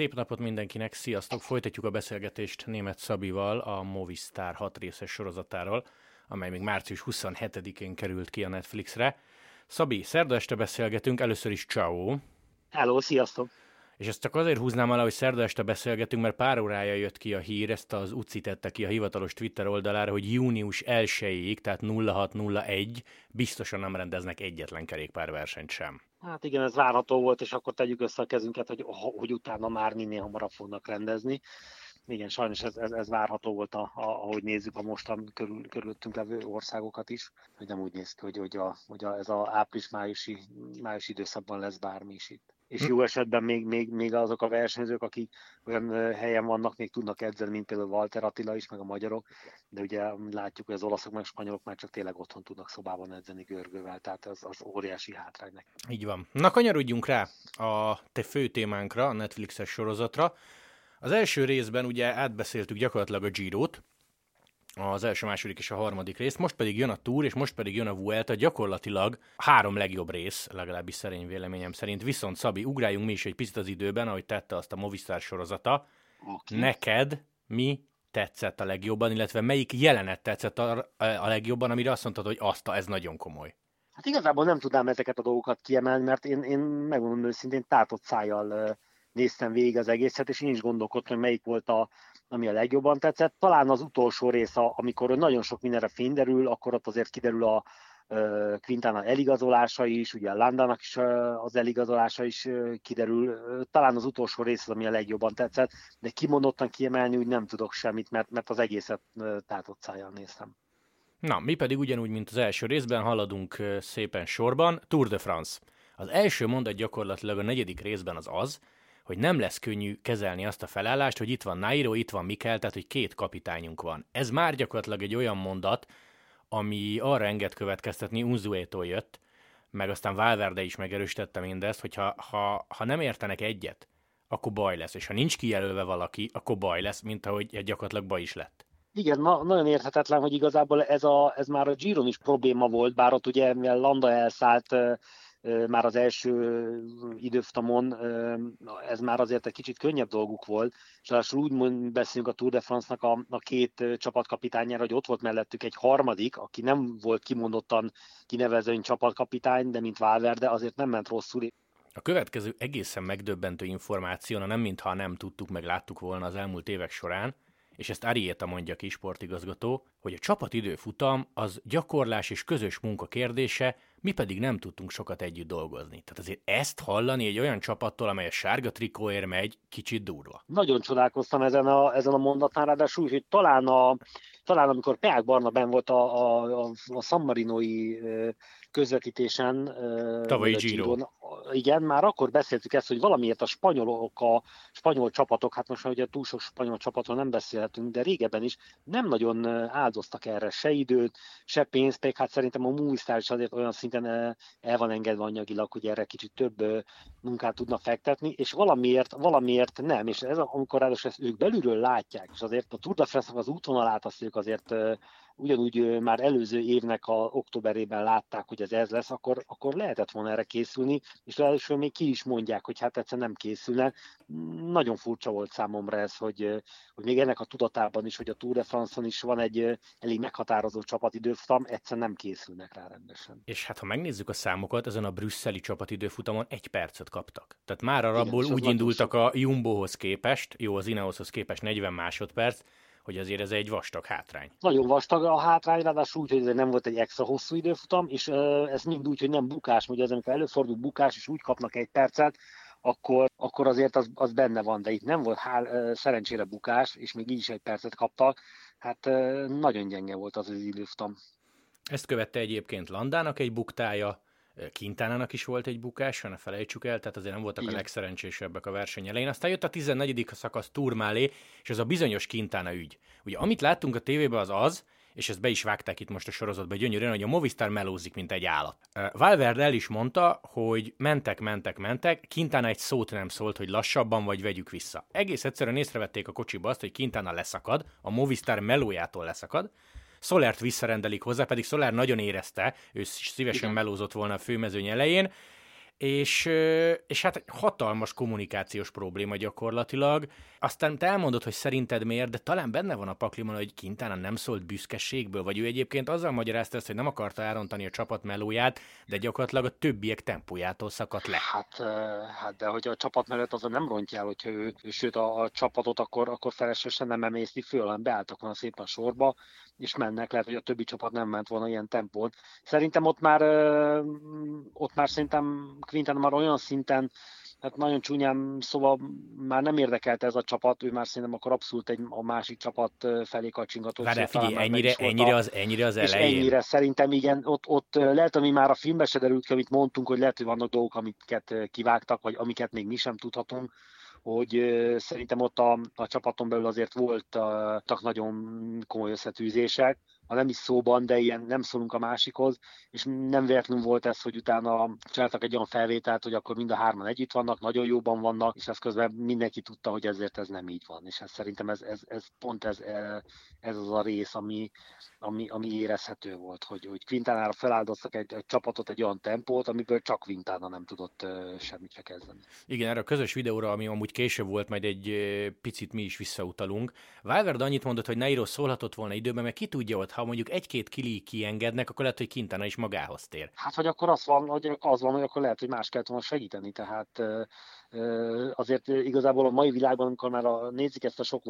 Szép napot mindenkinek, sziasztok! Folytatjuk a beszélgetést német Szabival a Movistar 6 részes sorozatáról, amely még március 27-én került ki a Netflixre. Szabi, szerda este beszélgetünk, először is ciao. Hello, sziasztok! És ezt csak azért húznám alá, hogy szerda este beszélgetünk, mert pár órája jött ki a hír, ezt az UCI tette ki a hivatalos Twitter oldalára, hogy június 1-ig, tehát 0601 biztosan nem rendeznek egyetlen kerékpárversenyt sem. Hát igen, ez várható volt, és akkor tegyük össze a kezünket, hogy, hogy utána már minél hamarabb fognak rendezni. Igen, sajnos ez, ez, ez várható volt, a, a, ahogy nézzük a mostan körül, körülöttünk levő országokat is, hogy nem úgy néz ki, hogy, hogy, a, hogy a, ez a április-májusi május időszakban lesz bármi is itt és jó esetben még, még, még azok a versenyzők, akik olyan helyen vannak, még tudnak edzeni, mint például Walter Attila is, meg a magyarok, de ugye látjuk, hogy az olaszok meg a spanyolok már csak tényleg otthon tudnak szobában edzeni görgővel, tehát az, az óriási hátrány neki. Így van. Na kanyarodjunk rá a te fő témánkra, a Netflixes sorozatra. Az első részben ugye átbeszéltük gyakorlatilag a Giro-t, az első, második és a harmadik rész, most pedig jön a Tour, és most pedig jön a Vuelta, gyakorlatilag három legjobb rész, legalábbis szerény véleményem szerint. Viszont Szabi, ugráljunk mi is egy picit az időben, ahogy tette azt a Movistar sorozata. Okay. Neked mi tetszett a legjobban, illetve melyik jelenet tetszett a, a legjobban, amire azt mondtad, hogy azt, ez nagyon komoly? Hát igazából nem tudnám ezeket a dolgokat kiemelni, mert én, én megmondom őszintén tátott szájjal néztem végig az egészet, és én is gondolkodtam, hogy melyik volt a, ami a legjobban tetszett. Talán az utolsó rész, amikor nagyon sok mindenre fényderül, akkor ott azért kiderül a Quintana eligazolása is, ugye a Landának is az eligazolása is kiderül. Talán az utolsó rész az, ami a legjobban tetszett, de kimondottan kiemelni úgy nem tudok semmit, mert, mert az egészet tátott szájjal néztem. Na, mi pedig ugyanúgy, mint az első részben haladunk szépen sorban. Tour de France. Az első mondat gyakorlatilag a negyedik részben az az, hogy nem lesz könnyű kezelni azt a felállást, hogy itt van Nairo, itt van Mikel, tehát hogy két kapitányunk van. Ez már gyakorlatilag egy olyan mondat, ami arra enged következtetni, Unzuétól jött, meg aztán Valverde is megerősítette mindezt, hogy ha, ha, ha nem értenek egyet, akkor baj lesz, és ha nincs kijelölve valaki, akkor baj lesz, mint ahogy gyakorlatilag baj is lett. Igen, na, nagyon érthetetlen, hogy igazából ez, a, ez már a Giron is probléma volt, bár ott ugye, mivel Landa elszállt már az első időftamon, ez már azért egy kicsit könnyebb dolguk volt, és ráadásul úgy beszélünk a Tour de France-nak a, a két csapatkapitányára, hogy ott volt mellettük egy harmadik, aki nem volt kimondottan kinevezőny csapatkapitány, de mint Valverde azért nem ment rosszul. A következő egészen megdöbbentő információ, na nem mintha nem tudtuk, meg láttuk volna az elmúlt évek során, és ezt Arieta mondja ki, sportigazgató, hogy a csapatidőfutam az gyakorlás és közös munka kérdése, mi pedig nem tudtunk sokat együtt dolgozni. Tehát azért ezt hallani egy olyan csapattól, amely a sárga trikóért megy, kicsit durva. Nagyon csodálkoztam ezen a, ezen a mondatnál, ráadásul, hogy talán, a, talán amikor Peák Barna ben volt a, a, a, a San Marinoi közvetítésen. Tavalyi Giro. Igen, már akkor beszéltük ezt, hogy valamiért a spanyolok, a spanyol csapatok, hát most már ugye túl sok spanyol csapatról nem beszélhetünk, de régebben is nem nagyon áldoztak erre se időt, se pénzt, pedig hát szerintem a Movistar is azért olyan szinten el van engedve anyagilag, hogy erre kicsit több munkát tudna fektetni, és valamiért, valamiért nem, és ez amikor ráadásul ezt ők belülről látják, és azért a Tour de France-nak az útvonalát azt ők azért ugyanúgy már előző évnek a októberében látták, hogy ez ez lesz, akkor, akkor lehetett volna erre készülni, és ráadásul még ki is mondják, hogy hát egyszer nem készülne. Nagyon furcsa volt számomra ez, hogy, hogy még ennek a tudatában is, hogy a Tour de France-on is van egy elég meghatározó csapatidőfutam, egyszer nem készülnek rá rendesen. És hát ha megnézzük a számokat, ezen a brüsszeli csapatidőfutamon egy percet kaptak. Tehát már arabból úgy indultak a Jumbohoz képest, jó, az Ineoshoz képest 40 másodperc, hogy azért ez egy vastag hátrány. Nagyon vastag a hátrány, ráadásul úgy, hogy ez nem volt egy extra hosszú időfutam, és ez mind úgy, hogy nem bukás, hogy az, amikor előfordul bukás, és úgy kapnak egy percet, akkor, akkor azért az, az benne van, de itt nem volt hál, szerencsére bukás, és még így is egy percet kaptak, hát nagyon gyenge volt az az időfutam. Ezt követte egyébként Landának egy buktája, Kintánának is volt egy bukás, ne felejtsük el, tehát azért nem voltak Igen. a legszerencsésebbek a verseny elején. Aztán jött a 14. szakasz Turmálé, és ez a bizonyos Kintána ügy. Ugye amit láttunk a tévében az az, és ezt be is vágták itt most a sorozatban gyönyörűen, hogy a Movistar melózik, mint egy állat. Valverde el is mondta, hogy mentek, mentek, mentek, Quintana egy szót nem szólt, hogy lassabban vagy vegyük vissza. Egész egyszerűen észrevették a kocsiba azt, hogy Quintana leszakad, a Movistar melójától leszakad, Szolert visszarendelik hozzá, pedig Szolár nagyon érezte, ő szívesen Igen. melózott volna a főmezőny elején, és, és hát hatalmas kommunikációs probléma gyakorlatilag. Aztán te elmondod, hogy szerinted miért, de talán benne van a paklimon, hogy Quintana nem szólt büszkeségből, vagy ő egyébként azzal magyarázta ezt, hogy nem akarta elrontani a csapat melóját, de gyakorlatilag a többiek tempójától szakadt le. Hát, hát de hogy a csapat mellett azon nem rontja el, hogyha ő, sőt a, a csapatot akkor, akkor feleslegesen nem emészti föl, hanem beálltak volna szépen sorba, és mennek, lehet, hogy a többi csapat nem ment volna ilyen tempót. Szerintem ott már, ott már szerintem Quintana már olyan szinten hát nagyon csúnyán, szóval már nem érdekelt ez a csapat, ő már szerintem akkor abszolút egy, a másik csapat felé kacsingatott. Várjál, figyelj, ennyire, ennyire, az, ennyire az elején? És ennyire, szerintem igen, ott, ott lehet, ami már a filmben se derült ki, amit mondtunk, hogy lehet, hogy vannak dolgok, amiket kivágtak, vagy amiket még mi sem tudhatunk, hogy szerintem ott a, a csapaton belül azért voltak nagyon komoly összetűzések, ha nem is szóban, de ilyen nem szólunk a másikhoz, és nem véletlenül volt ez, hogy utána csináltak egy olyan felvételt, hogy akkor mind a hárman együtt vannak, nagyon jóban vannak, és ez közben mindenki tudta, hogy ezért ez nem így van. És ez szerintem ez, ez, ez pont ez, ez az a rész, ami, ami, ami érezhető volt, hogy, hogy Quintánára feláldoztak egy, egy csapatot, egy olyan tempót, amiből csak Quintána nem tudott semmit se kezdeni. Igen, erre a közös videóra, ami amúgy később volt, majd egy picit mi is visszautalunk. Valverde annyit mondott, hogy Nairo szólhatott volna időben, mert ki tudja, hogy ha mondjuk egy-két kili kiengednek, akkor lehet, hogy Quintana is magához tér. Hát, hogy akkor az van, hogy az van, hogy akkor lehet, hogy más kellett volna segíteni, tehát azért igazából a mai világban, amikor már a, nézik ezt a sok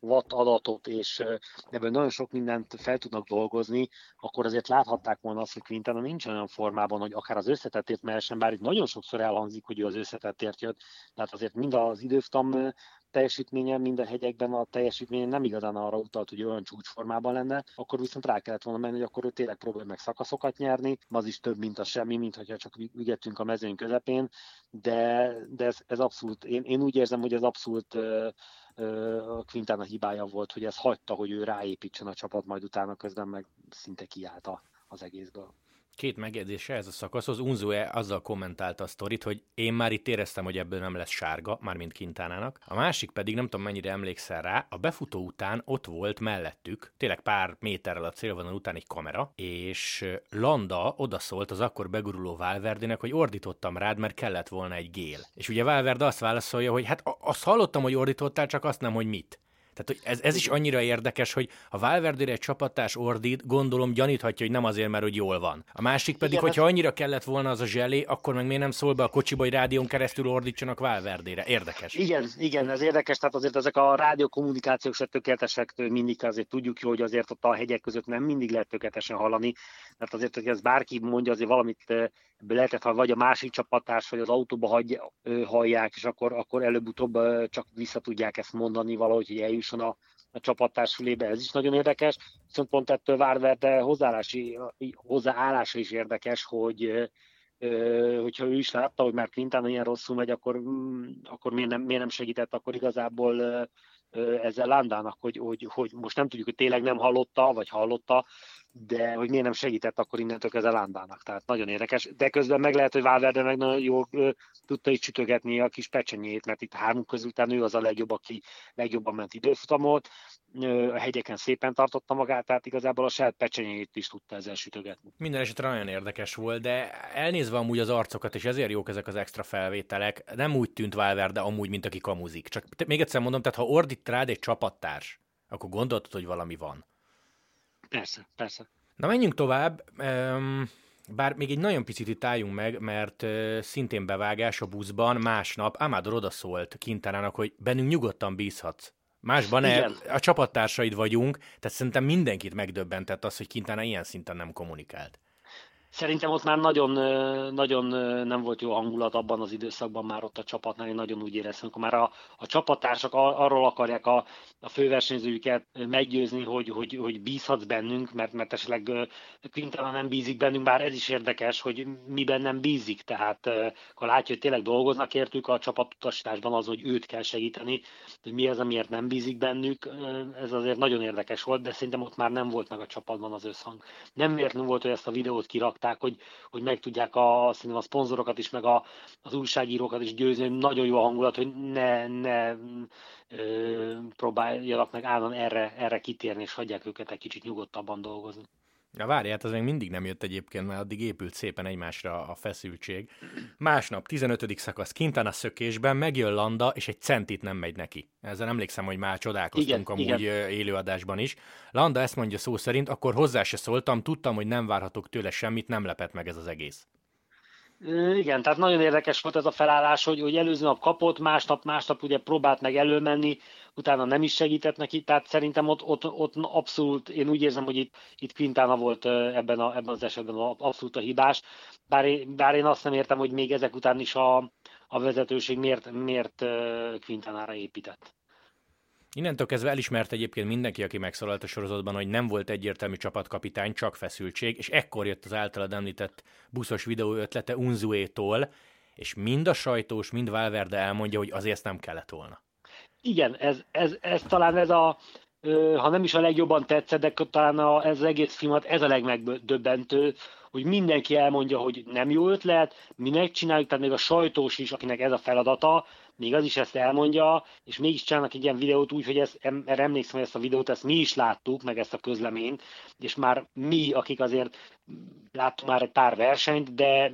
watt adatot, és ebből nagyon sok mindent fel tudnak dolgozni, akkor azért láthatták volna azt, hogy Quintana nincs olyan formában, hogy akár az összetettért mehessen, bár itt nagyon sokszor elhangzik, hogy ő az összetettért jött, tehát azért mind az időftam teljesítménye minden hegyekben a teljesítménye nem igazán arra utalt, hogy olyan csúcsformában lenne, akkor viszont rá kellett volna menni, hogy akkor ő tényleg próbál meg szakaszokat nyerni, az is több, mint a semmi, mint hogyha csak ügetünk a mezőn közepén, de, de ez, ez abszolút, én, én úgy érzem, hogy ez abszolút a Quintana hibája volt, hogy ez hagyta, hogy ő ráépítsen a csapat, majd utána közben meg szinte kiállt az egészből. Két megjegyzése ez a szakaszhoz. Unzue azzal kommentálta a sztorit, hogy én már itt éreztem, hogy ebből nem lesz sárga, mármint Kintánának. A másik pedig, nem tudom mennyire emlékszel rá, a befutó után ott volt mellettük, tényleg pár méterrel a célvonal után egy kamera, és Landa odaszólt az akkor beguruló Valverdinek, hogy ordítottam rád, mert kellett volna egy gél. És ugye Valverde azt válaszolja, hogy hát azt hallottam, hogy ordítottál, csak azt nem, hogy mit. Tehát hogy ez, ez is annyira érdekes, hogy a Valverde egy csapattárs ordít, gondolom gyaníthatja, hogy nem azért, mert hogy jól van. A másik pedig, Igen, hogyha ez... annyira kellett volna az a zselé, akkor meg miért nem szól be a kocsiba, hogy rádión keresztül ordítsanak Valverdére. Érdekes. Igen, igen, ez érdekes, tehát azért ezek a rádiókommunikációk se tökéletesek, mindig azért tudjuk jó, hogy azért ott a hegyek között nem mindig lehet tökéletesen hallani, mert azért, hogy ez bárki mondja, azért valamit lehetett, ha vagy a másik csapattárs, vagy az autóba hagy, hallják, és akkor, akkor előbb-utóbb csak vissza tudják ezt mondani valahogy, hogy eljusson a, a csapattárs fülébe, ez is nagyon érdekes, viszont pont ettől Várverde hozzáállási, hozzáállása is érdekes, hogy hogyha ő is látta, hogy már Quintana ilyen rosszul megy, akkor, mm, akkor miért, nem, miért nem segített, akkor igazából ezzel Landának, hogy, hogy, hogy most nem tudjuk, hogy tényleg nem hallotta, vagy hallotta, de hogy miért nem segített akkor innentől kezdve Landának. Tehát nagyon érdekes. De közben meg lehet, hogy Valverde meg nagyon jól tudta is csütögetni a kis pecsenyét, mert itt hármunk közül ő az a legjobb, aki legjobban ment időfutamot, a hegyeken szépen tartotta magát, tehát igazából a saját pecsenyét is tudta ezzel sütögetni. Minden esetre nagyon érdekes volt, de elnézve amúgy az arcokat, és ezért jók ezek az extra felvételek, nem úgy tűnt Valverde amúgy, mint aki kamuzik. Csak még egyszer mondom, tehát ha ordít rád egy csapattárs, akkor gondoltad, hogy valami van. Persze, persze. Na menjünk tovább. Bár még egy nagyon picit itt álljunk meg, mert szintén bevágás a buszban másnap Amador odaszólt Kintánának, hogy bennünk nyugodtan bízhatsz. Másban el, a csapattársaid vagyunk, tehát szerintem mindenkit megdöbbentett az, hogy Kintána ilyen szinten nem kommunikált. Szerintem ott már nagyon, nagyon nem volt jó hangulat abban az időszakban már ott a csapatnál, én nagyon úgy éreztem, amikor már a, a csapattársak arról akarják a, a főversenyzőjüket meggyőzni, hogy, hogy, hogy bízhatsz bennünk, mert, mert esetleg Quintana nem bízik bennünk, bár ez is érdekes, hogy miben nem bízik, tehát akkor látja, hogy tényleg dolgoznak értük a csapatutasításban az, hogy őt kell segíteni, hogy mi az, amiért nem bízik bennük, ez azért nagyon érdekes volt, de szerintem ott már nem volt meg a csapatban az összhang. Nem véletlenül volt, hogy ezt a videót kirak rakták, hogy, hogy meg tudják a, szerintem a szponzorokat is, meg a, az újságírókat is győzni, nagyon jó a hangulat, hogy ne, ne ö, próbáljanak meg állandóan erre, erre kitérni, és hagyják őket egy kicsit nyugodtabban dolgozni. Na várj, hát az még mindig nem jött egyébként, mert addig épült szépen egymásra a feszültség. Másnap, 15. szakasz, a szökésben, megjön Landa, és egy centit nem megy neki. Ezzel emlékszem, hogy már csodálkoztunk igen, amúgy igen. élőadásban is. Landa ezt mondja szó szerint, akkor hozzá se szóltam, tudtam, hogy nem várhatok tőle semmit, nem lepett meg ez az egész. Igen, tehát nagyon érdekes volt ez a felállás, hogy, hogy előző nap kapott, másnap, másnap ugye próbált meg előmenni, utána nem is segített neki, tehát szerintem ott, ott, ott abszolút, én úgy érzem, hogy itt, itt Quintana volt ebben, a, ebben az esetben abszolút a hibás, bár én, bár én azt nem értem, hogy még ezek után is a, a vezetőség miért, miért Quintanára épített. Innentől kezdve elismert egyébként mindenki, aki megszólalt a sorozatban, hogy nem volt egyértelmű csapatkapitány, csak feszültség, és ekkor jött az általad említett buszos videó ötlete Unzuétól, és mind a sajtós, mind Valverde elmondja, hogy azért nem kellett volna. Igen, ez, ez, ez talán ez a, ha nem is a legjobban tetszett, de talán a, ez az egész filmet ez a legmegdöbbentő, hogy mindenki elmondja, hogy nem jó ötlet, mi megcsináljuk, tehát még a sajtós is, akinek ez a feladata, még az is ezt elmondja, és mégis csinálnak egy ilyen videót úgy, hogy ezt, erre emlékszem, hogy ezt a videót ezt mi is láttuk, meg ezt a közleményt, és már mi, akik azért láttunk már egy pár versenyt, de,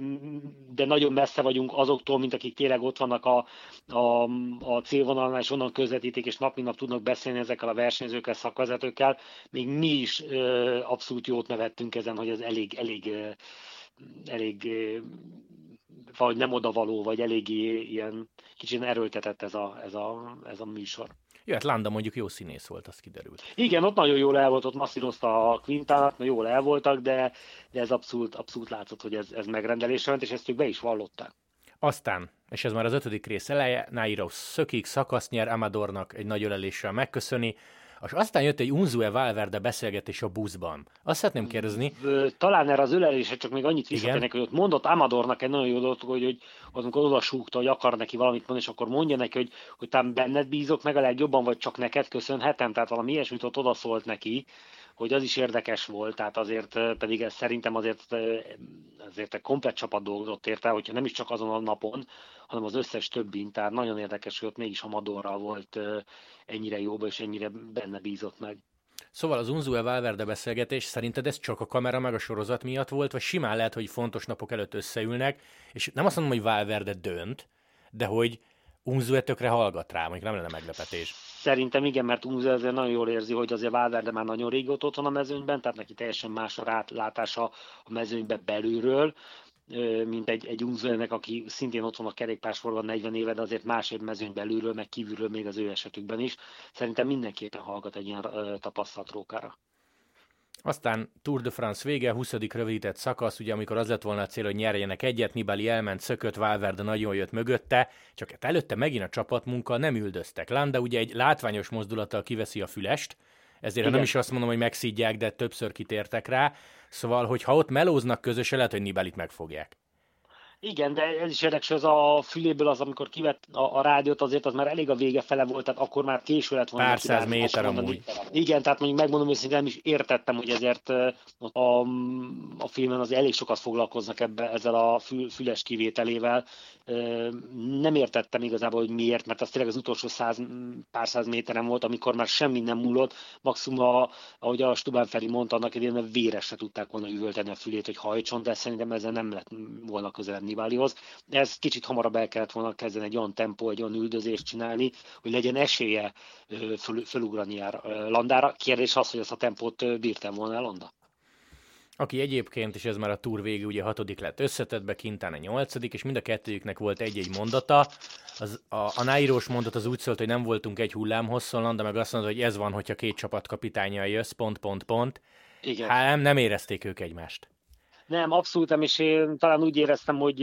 de nagyon messze vagyunk azoktól, mint akik tényleg ott vannak a, a, a célvonalnál, és onnan közvetítik, és nap mint nap tudnak beszélni ezekkel a versenyzőkkel, szakvezetőkkel. Még mi is ö, abszolút jót nevettünk ezen, hogy ez elég, elég, ö, elég vagy nem odavaló, vagy eléggé ilyen kicsit erőltetett ez a, ez a, ez a műsor. Jó, hát Landa mondjuk jó színész volt, az kiderült. Igen, ott nagyon jól el volt, ott masszírozta a Quintánat, mert jól el voltak, de, de ez abszolút, abszolút látszott, hogy ez, ez megrendelésre ment, és ezt ők be is vallották. Aztán, és ez már az ötödik rész eleje, Nairo szökik, szakasz nyer Amadornak egy nagy öleléssel megköszöni, és aztán jött egy Unzue Valverde beszélgetés a buszban. Azt szeretném kérdezni. Talán erre az ölelése csak még annyit visszatérnek, hogy ott mondott Amadornak egy nagyon jó dolgot, hogy, hogy amikor oda súgta, hogy akar neki valamit mondani, és akkor mondja neki, hogy, hogy talán benned bízok meg a legjobban, vagy csak neked köszönhetem, tehát valami ilyesmit ott odaszólt neki, hogy az is érdekes volt, tehát azért pedig ez szerintem azért, azért egy komplet csapat dolgozott érte, hogyha nem is csak azon a napon, hanem az összes többi, tehát nagyon érdekes, hogy ott mégis a Madorral volt ennyire jóba, és ennyire benne bízott meg. Szóval az Unzue Valverde beszélgetés, szerinted ez csak a kamera meg a sorozat miatt volt, vagy simán lehet, hogy fontos napok előtt összeülnek, és nem azt mondom, hogy Valverde dönt, de hogy Unzue tökre hallgat rá, mondjuk nem lenne meglepetés. Szerintem igen, mert Unzue azért nagyon jól érzi, hogy azért Valverde már nagyon régóta ott van a mezőnyben, tehát neki teljesen más a rálátása a mezőnybe belülről, mint egy, egy Unzuenek, aki szintén ott van a kerékpársporban 40 éve, de azért más egy mezőny belülről, meg kívülről még az ő esetükben is. Szerintem mindenképpen hallgat egy ilyen tapasztalt rókára. Aztán Tour de France vége, 20. rövidített szakasz, ugye amikor az lett volna a cél, hogy nyerjenek egyet, Nibali elment, szökött, Valverde nagyon jött mögötte, csak hát előtte megint a csapatmunka nem üldöztek. Landa ugye egy látványos mozdulattal kiveszi a fülest, ezért nem is azt mondom, hogy megszídják, de többször kitértek rá. Szóval, hogy ha ott melóznak közösen, lehet, hogy Nibalit megfogják. Igen, de ez is érdekes, az a füléből az, amikor kivett a, a rádiót, azért az már elég a vége fele volt, tehát akkor már késő lett volna. Pár száz méter amúgy. Igen, tehát mondjuk megmondom őszintén, nem is értettem, hogy ezért a, a filmen az elég sokat foglalkoznak ebbe, ezzel a fül, füles kivételével. Nem értettem igazából, hogy miért, mert az tényleg az utolsó száz, pár száz méteren volt, amikor már semmi nem múlott, maximum, a, ahogy a Stubán Feri mondta, annak idején véresre tudták volna üvölteni a fülét, hogy hajtson, de szerintem ezzel nem lett volna közelebb Nibalihoz. Ez kicsit hamarabb el kellett volna kezdeni egy olyan tempó, egy olyan üldözést csinálni, hogy legyen esélye föl, fölugrani Landára. Kérdés az, hogy ezt a tempót bírtam volna el Landa aki egyébként, és ez már a túr vége, ugye hatodik lett összetettbe, Kintán a nyolcadik, és mind a kettőjüknek volt egy-egy mondata. Az, a, a Nairós mondat az úgy szólt, hogy nem voltunk egy hullám hosszon, de meg azt mondta, hogy ez van, hogyha két csapat kapitányai jössz, pont, pont, pont. Igen. Hát nem, nem érezték ők egymást. Nem, abszolút nem, és én talán úgy éreztem, hogy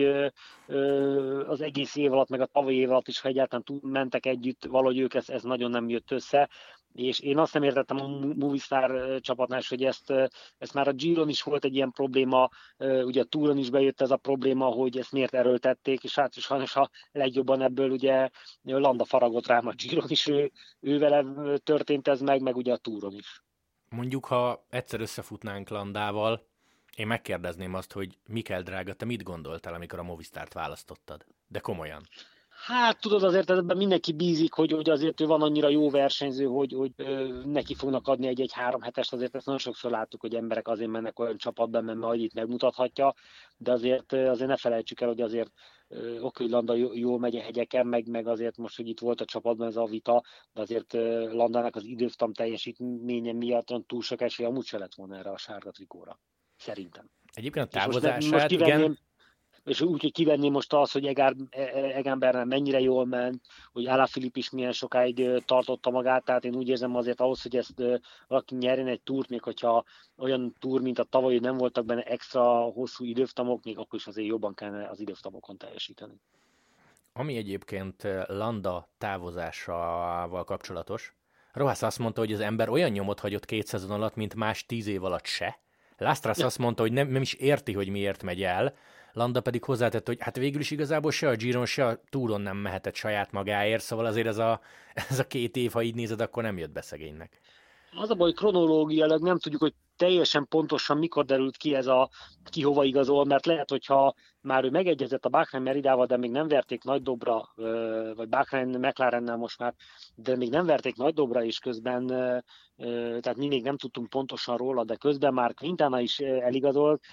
az egész év alatt, meg a tavalyi év alatt is, ha egyáltalán mentek együtt, valahogy ők ez, ez nagyon nem jött össze, és én azt nem értettem a Movistar csapatnál, hogy ezt, ezt már a Giron is volt egy ilyen probléma, ugye a Touron is bejött ez a probléma, hogy ezt miért erőltették, és hát sajnos a legjobban ebből ugye Landa faragott rám a Giron is, ő, ő vele történt ez meg, meg ugye a Touron is. Mondjuk, ha egyszer összefutnánk Landával, én megkérdezném azt, hogy Mikel drága, te mit gondoltál, amikor a Movistart választottad? De komolyan. Hát tudod, azért ebben mindenki bízik, hogy, hogy azért ő van annyira jó versenyző, hogy, hogy ö, neki fognak adni egy-egy három hetest, azért ezt nagyon sokszor láttuk, hogy emberek azért mennek olyan csapatba, mert majd itt megmutathatja, de azért, azért ne felejtsük el, hogy azért oké, hogy Landa jól megy a hegyeken, meg, meg azért most, hogy itt volt a csapatban ez a vita, de azért Landának az időftam teljesítménye miatt túl sok esély amúgy se lett volna erre a sárga trikóra. Szerintem. Egyébként a távozását, most, most igen és úgy, hogy kivenni most az, hogy Egár, e- mennyire jól ment, hogy Alá Filip is milyen sokáig tartotta magát, tehát én úgy érzem azért ahhoz, hogy ezt valaki nyerjen egy túrt, még hogyha olyan túr, mint a tavalyi nem voltak benne extra hosszú időftamok, még akkor is azért jobban kellene az időftamokon teljesíteni. Ami egyébként Landa távozásával kapcsolatos, Rohász azt mondta, hogy az ember olyan nyomot hagyott két szezon alatt, mint más tíz év alatt se. Lastras ja. azt mondta, hogy nem, nem is érti, hogy miért megy el, Landa pedig hozzátett, hogy hát végül is igazából se a Giron, se a túron nem mehetett saját magáért, szóval azért ez a, ez a két év, ha így nézed, akkor nem jött be szegénynek. Az a baj, kronológiailag nem tudjuk, hogy teljesen pontosan mikor derült ki ez a ki hova igazol, mert lehet, hogyha már ő megegyezett a Bahrain Meridával, de még nem verték nagy dobra, vagy Bahrain McLarennel most már, de még nem verték nagy dobra, és közben, tehát mi még nem tudtunk pontosan róla, de közben már Quintana is eligazolt,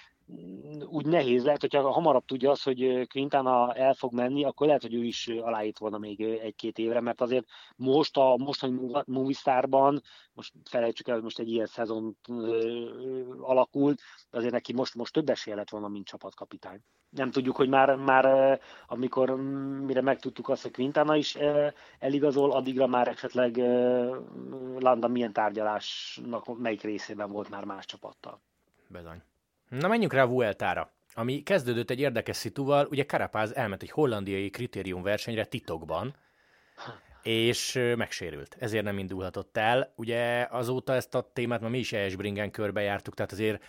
úgy nehéz lehet, hogyha hamarabb tudja azt, hogy Quintana el fog menni, akkor lehet, hogy ő is aláít volna még egy-két évre, mert azért most a mostani Movistarban, most felejtsük el, hogy most egy ilyen szezon alakult, azért neki most, most több esélye lett volna, mint csapatkapitány. Nem tudjuk, hogy már, már amikor mire megtudtuk azt, hogy Quintana is eligazol, addigra már esetleg Landa milyen tárgyalásnak melyik részében volt már más csapattal. Bezony. Na menjünk rá a Vueltára, ami kezdődött egy érdekes szituval, ugye Karapáz elment egy hollandiai kritériumversenyre titokban, és megsérült. Ezért nem indulhatott el. Ugye azóta ezt a témát már mi is Esbringen körbejártuk, tehát azért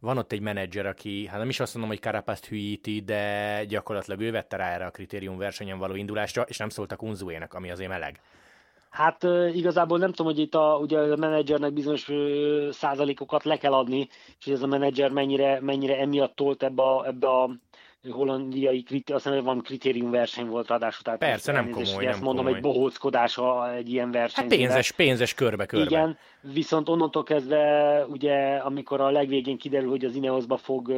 van ott egy menedzser, aki, hát nem is azt mondom, hogy Karapázt hülyíti, de gyakorlatilag ő vette rá erre a kritériumversenyen való indulásra, és nem szóltak Unzuének, ami azért meleg. Hát igazából nem tudom, hogy itt a, ugye a menedzsernek bizonyos százalékokat le kell adni, és hogy ez a menedzser mennyire, mennyire emiatt tolt ebbe a, ebbe a hollandiai, azt hiszem, van kritériumverseny volt ráadásul. Tehát Persze, nem komoly, nem ezt mondom, komoly. egy bohóckodás egy ilyen verseny. Hát pénzes, pénzes körbe-körbe. Igen, viszont onnantól kezdve, ugye, amikor a legvégén kiderül, hogy az Ineosba fog,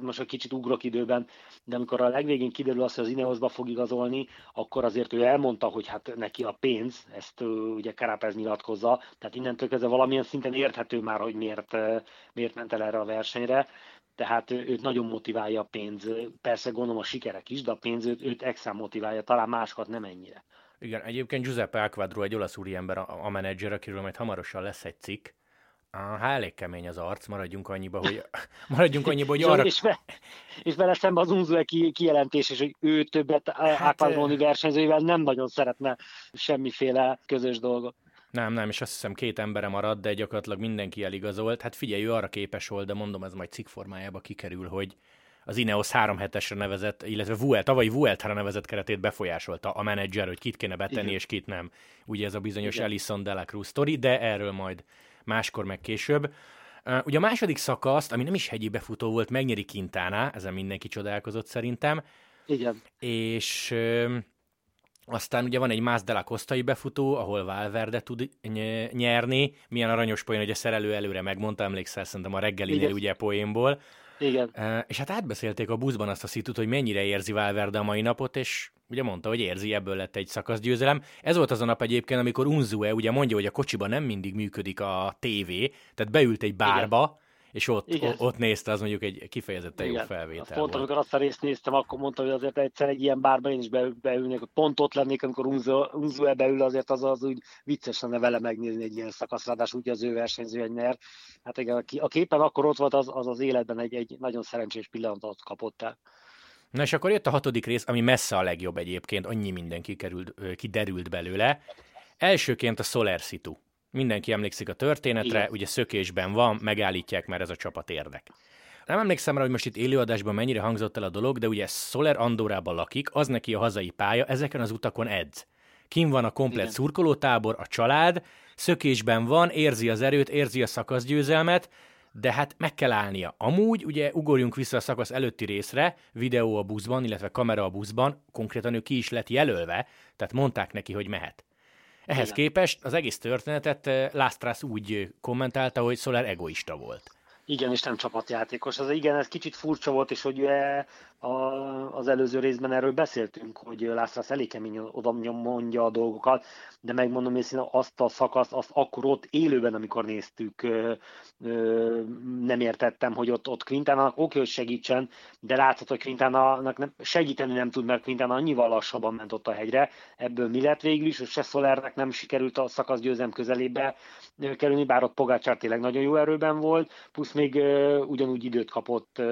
most egy kicsit ugrok időben, de amikor a legvégén kiderül az, hogy az Ineosba fog igazolni, akkor azért ő elmondta, hogy hát neki a pénz, ezt ugye Karapez nyilatkozza, tehát innentől kezdve valamilyen szinten érthető már, hogy miért, miért ment el erre a versenyre tehát őt nagyon motiválja a pénz. Persze gondolom a sikerek is, de a pénz őt, őt extra motiválja, talán másokat nem ennyire. Igen, egyébként Giuseppe Alquadro egy olasz ember, a, a menedzser, akiről majd hamarosan lesz egy cikk. Hát elég kemény az arc, maradjunk annyiba, hogy, maradjunk annyiba, hogy arra... és, ve, és vele szemben az Unzue ki, kijelentés, és hogy ő többet hát, Alquadroni versenyzőivel nem nagyon szeretne semmiféle közös dolgot. Nem, nem, és azt hiszem két embere maradt, de gyakorlatilag mindenki eligazolt. Hát figyelj, ő arra képes volt, de mondom, ez majd cikk formájába kikerül, hogy az Ineos három hetesre nevezett, illetve Vuelt, tavalyi Vueltára nevezett keretét befolyásolta a menedzser, hogy kit kéne betenni, Igen. és kit nem. Ugye ez a bizonyos Igen. Ellison de la Cruz story, de erről majd máskor meg később. Uh, ugye a második szakaszt, ami nem is hegyi befutó volt, megnyeri Quintana, ezen mindenki csodálkozott szerintem. Igen. És uh, aztán ugye van egy Más de la Costa-i befutó, ahol Valverde tud nyerni. Milyen aranyos poén, hogy a szerelő előre megmondta, emlékszel szerintem a reggelinél ugye poénból. Igen. És hát átbeszélték a buszban azt a szitut, hogy mennyire érzi Valverde a mai napot, és ugye mondta, hogy érzi, ebből lett egy szakaszgyőzelem. Ez volt az a nap egyébként, amikor Unzue ugye mondja, hogy a kocsiban nem mindig működik a tévé, tehát beült egy bárba, Igen és ott, o, ott nézte, az mondjuk egy kifejezetten Igen. jó felvétel azt Pont amikor azt a részt néztem, akkor mondta, hogy azért egyszer egy ilyen bárban én is be, beülnék, pont ott lennék, amikor Unzue beül, azért az, az úgy vicces lenne vele megnézni egy ilyen szakasz, ráadásul úgy az ő versenyző nyer. Hát igen, a képen akkor ott volt, az az, az életben egy, egy nagyon szerencsés pillanatot kapott el. Na és akkor jött a hatodik rész, ami messze a legjobb egyébként, annyi minden kikerült, kiderült belőle. Elsőként a Solar Situ. Mindenki emlékszik a történetre, Igen. ugye szökésben van, megállítják, mert ez a csapat érdek. Nem emlékszem rá, hogy most itt élőadásban mennyire hangzott el a dolog, de ugye Soler Andorában lakik, az neki a hazai pálya, ezeken az utakon edz. Kim van a komplet Igen. szurkolótábor, a család, szökésben van, érzi az erőt, érzi a szakaszgyőzelmet, de hát meg kell állnia. Amúgy ugye ugorjunk vissza a szakasz előtti részre, videó a buszban, illetve kamera a buszban, konkrétan ő ki is lett jelölve, tehát mondták neki, hogy mehet. Ehhez Igen. képest az egész történetet eh, Lásztrász úgy kommentálta, hogy Soler egoista volt. Igen, és nem csapatjátékos. Az igen, ez kicsit furcsa volt, és hogy a, az előző részben erről beszéltünk, hogy Lászlás elég keményen oda mondja a dolgokat, de megmondom őszintén azt a szakaszt, azt akkor ott élőben, amikor néztük, nem értettem, hogy ott, ott Quintának oké, hogy segítsen, de látszott, hogy Quintának nem, segíteni nem tud, mert Quintana annyival lassabban ment ott a hegyre. Ebből mi lett végül is, hogy se Solernek nem sikerült a szakasz győzem közelébe kerülni, bár ott Pogácsár tényleg nagyon jó erőben volt, plusz még ugyanúgy időt kapott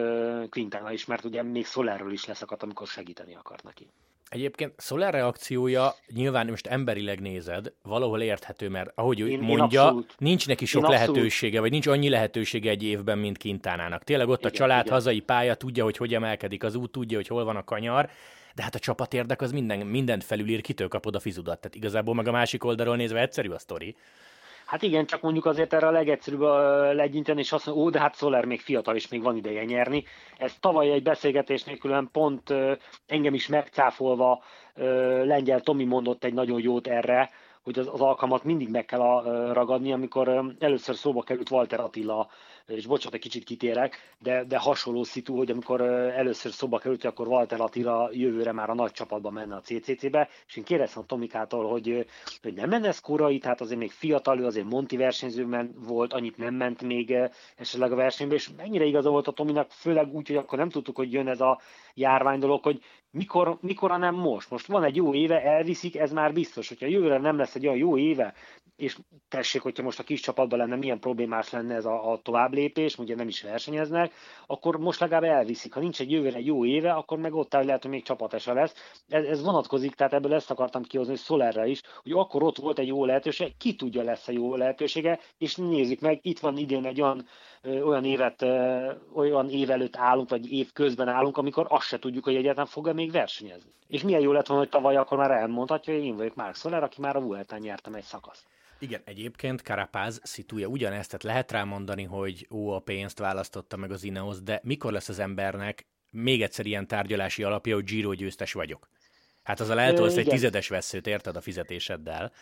Quintana is, mert ugye még Solerről is leszakadt, amikor segíteni akart neki. Egyébként Soler reakciója nyilván most emberileg nézed, valahol érthető, mert ahogy ő én, mondja, én nincs neki sok lehetősége, vagy nincs annyi lehetősége egy évben, mint Kintánának. Tényleg ott igen, a család, igen. hazai pálya, tudja, hogy hogy emelkedik az út, tudja, hogy hol van a kanyar, de hát a csapat érdek az minden, mindent felülír, kitől kapod a fizudat. Tehát igazából meg a másik oldalról nézve egyszerű a sztori. Hát igen, csak mondjuk azért erre a legegyszerűbb legyinteni, és azt mondja, ó, de hát Soler még fiatal, és még van ideje nyerni. Ez tavaly egy beszélgetésnél külön pont engem is megcáfolva lengyel Tomi mondott egy nagyon jót erre, hogy az, az alkalmat mindig meg kell ragadni, amikor először szóba került Walter Attila és bocsánat, egy kicsit kitérek, de, de hasonló szitu, hogy amikor először szoba került, akkor Walter Attila jövőre már a nagy csapatba menne a CCC-be, és én kérdeztem a Tomikától, hogy, hogy nem menne ez korai, tehát azért még fiatal, azért Monti versenyző volt, annyit nem ment még esetleg a versenybe, és mennyire igaza volt a Tominak, főleg úgy, hogy akkor nem tudtuk, hogy jön ez a járvány dolog, hogy mikor, mikor nem most. Most van egy jó éve, elviszik, ez már biztos. Hogyha jövőre nem lesz egy olyan jó éve, és tessék, hogyha most a kis csapatban lenne, milyen problémás lenne ez a, a tovább lépés, ugye nem is versenyeznek, akkor most legalább elviszik. Ha nincs egy jövőre jó éve, akkor meg ott áll, lehet, hogy még csapatesa lesz. Ez, ez vonatkozik, tehát ebből ezt akartam kihozni, hogy Solerre is, hogy akkor ott volt egy jó lehetőség, ki tudja lesz a jó lehetősége, és nézzük meg, itt van idén egy olyan, olyan évet, olyan év előtt állunk, vagy év közben állunk, amikor azt se tudjuk, hogy egyáltalán fog-e még versenyezni. És milyen jó lett volna, hogy tavaly akkor már elmondhatja, hogy én vagyok Mark Soler, aki már a Vueltán nyertem egy szakaszt. Igen, egyébként Karapáz szitúja ugyanezt, tehát lehet rá mondani, hogy ó, a pénzt választotta meg az Ineos, de mikor lesz az embernek még egyszer ilyen tárgyalási alapja, hogy Giro győztes vagyok? Hát az a eltolsz egy tizedes veszőt, érted a fizetéseddel.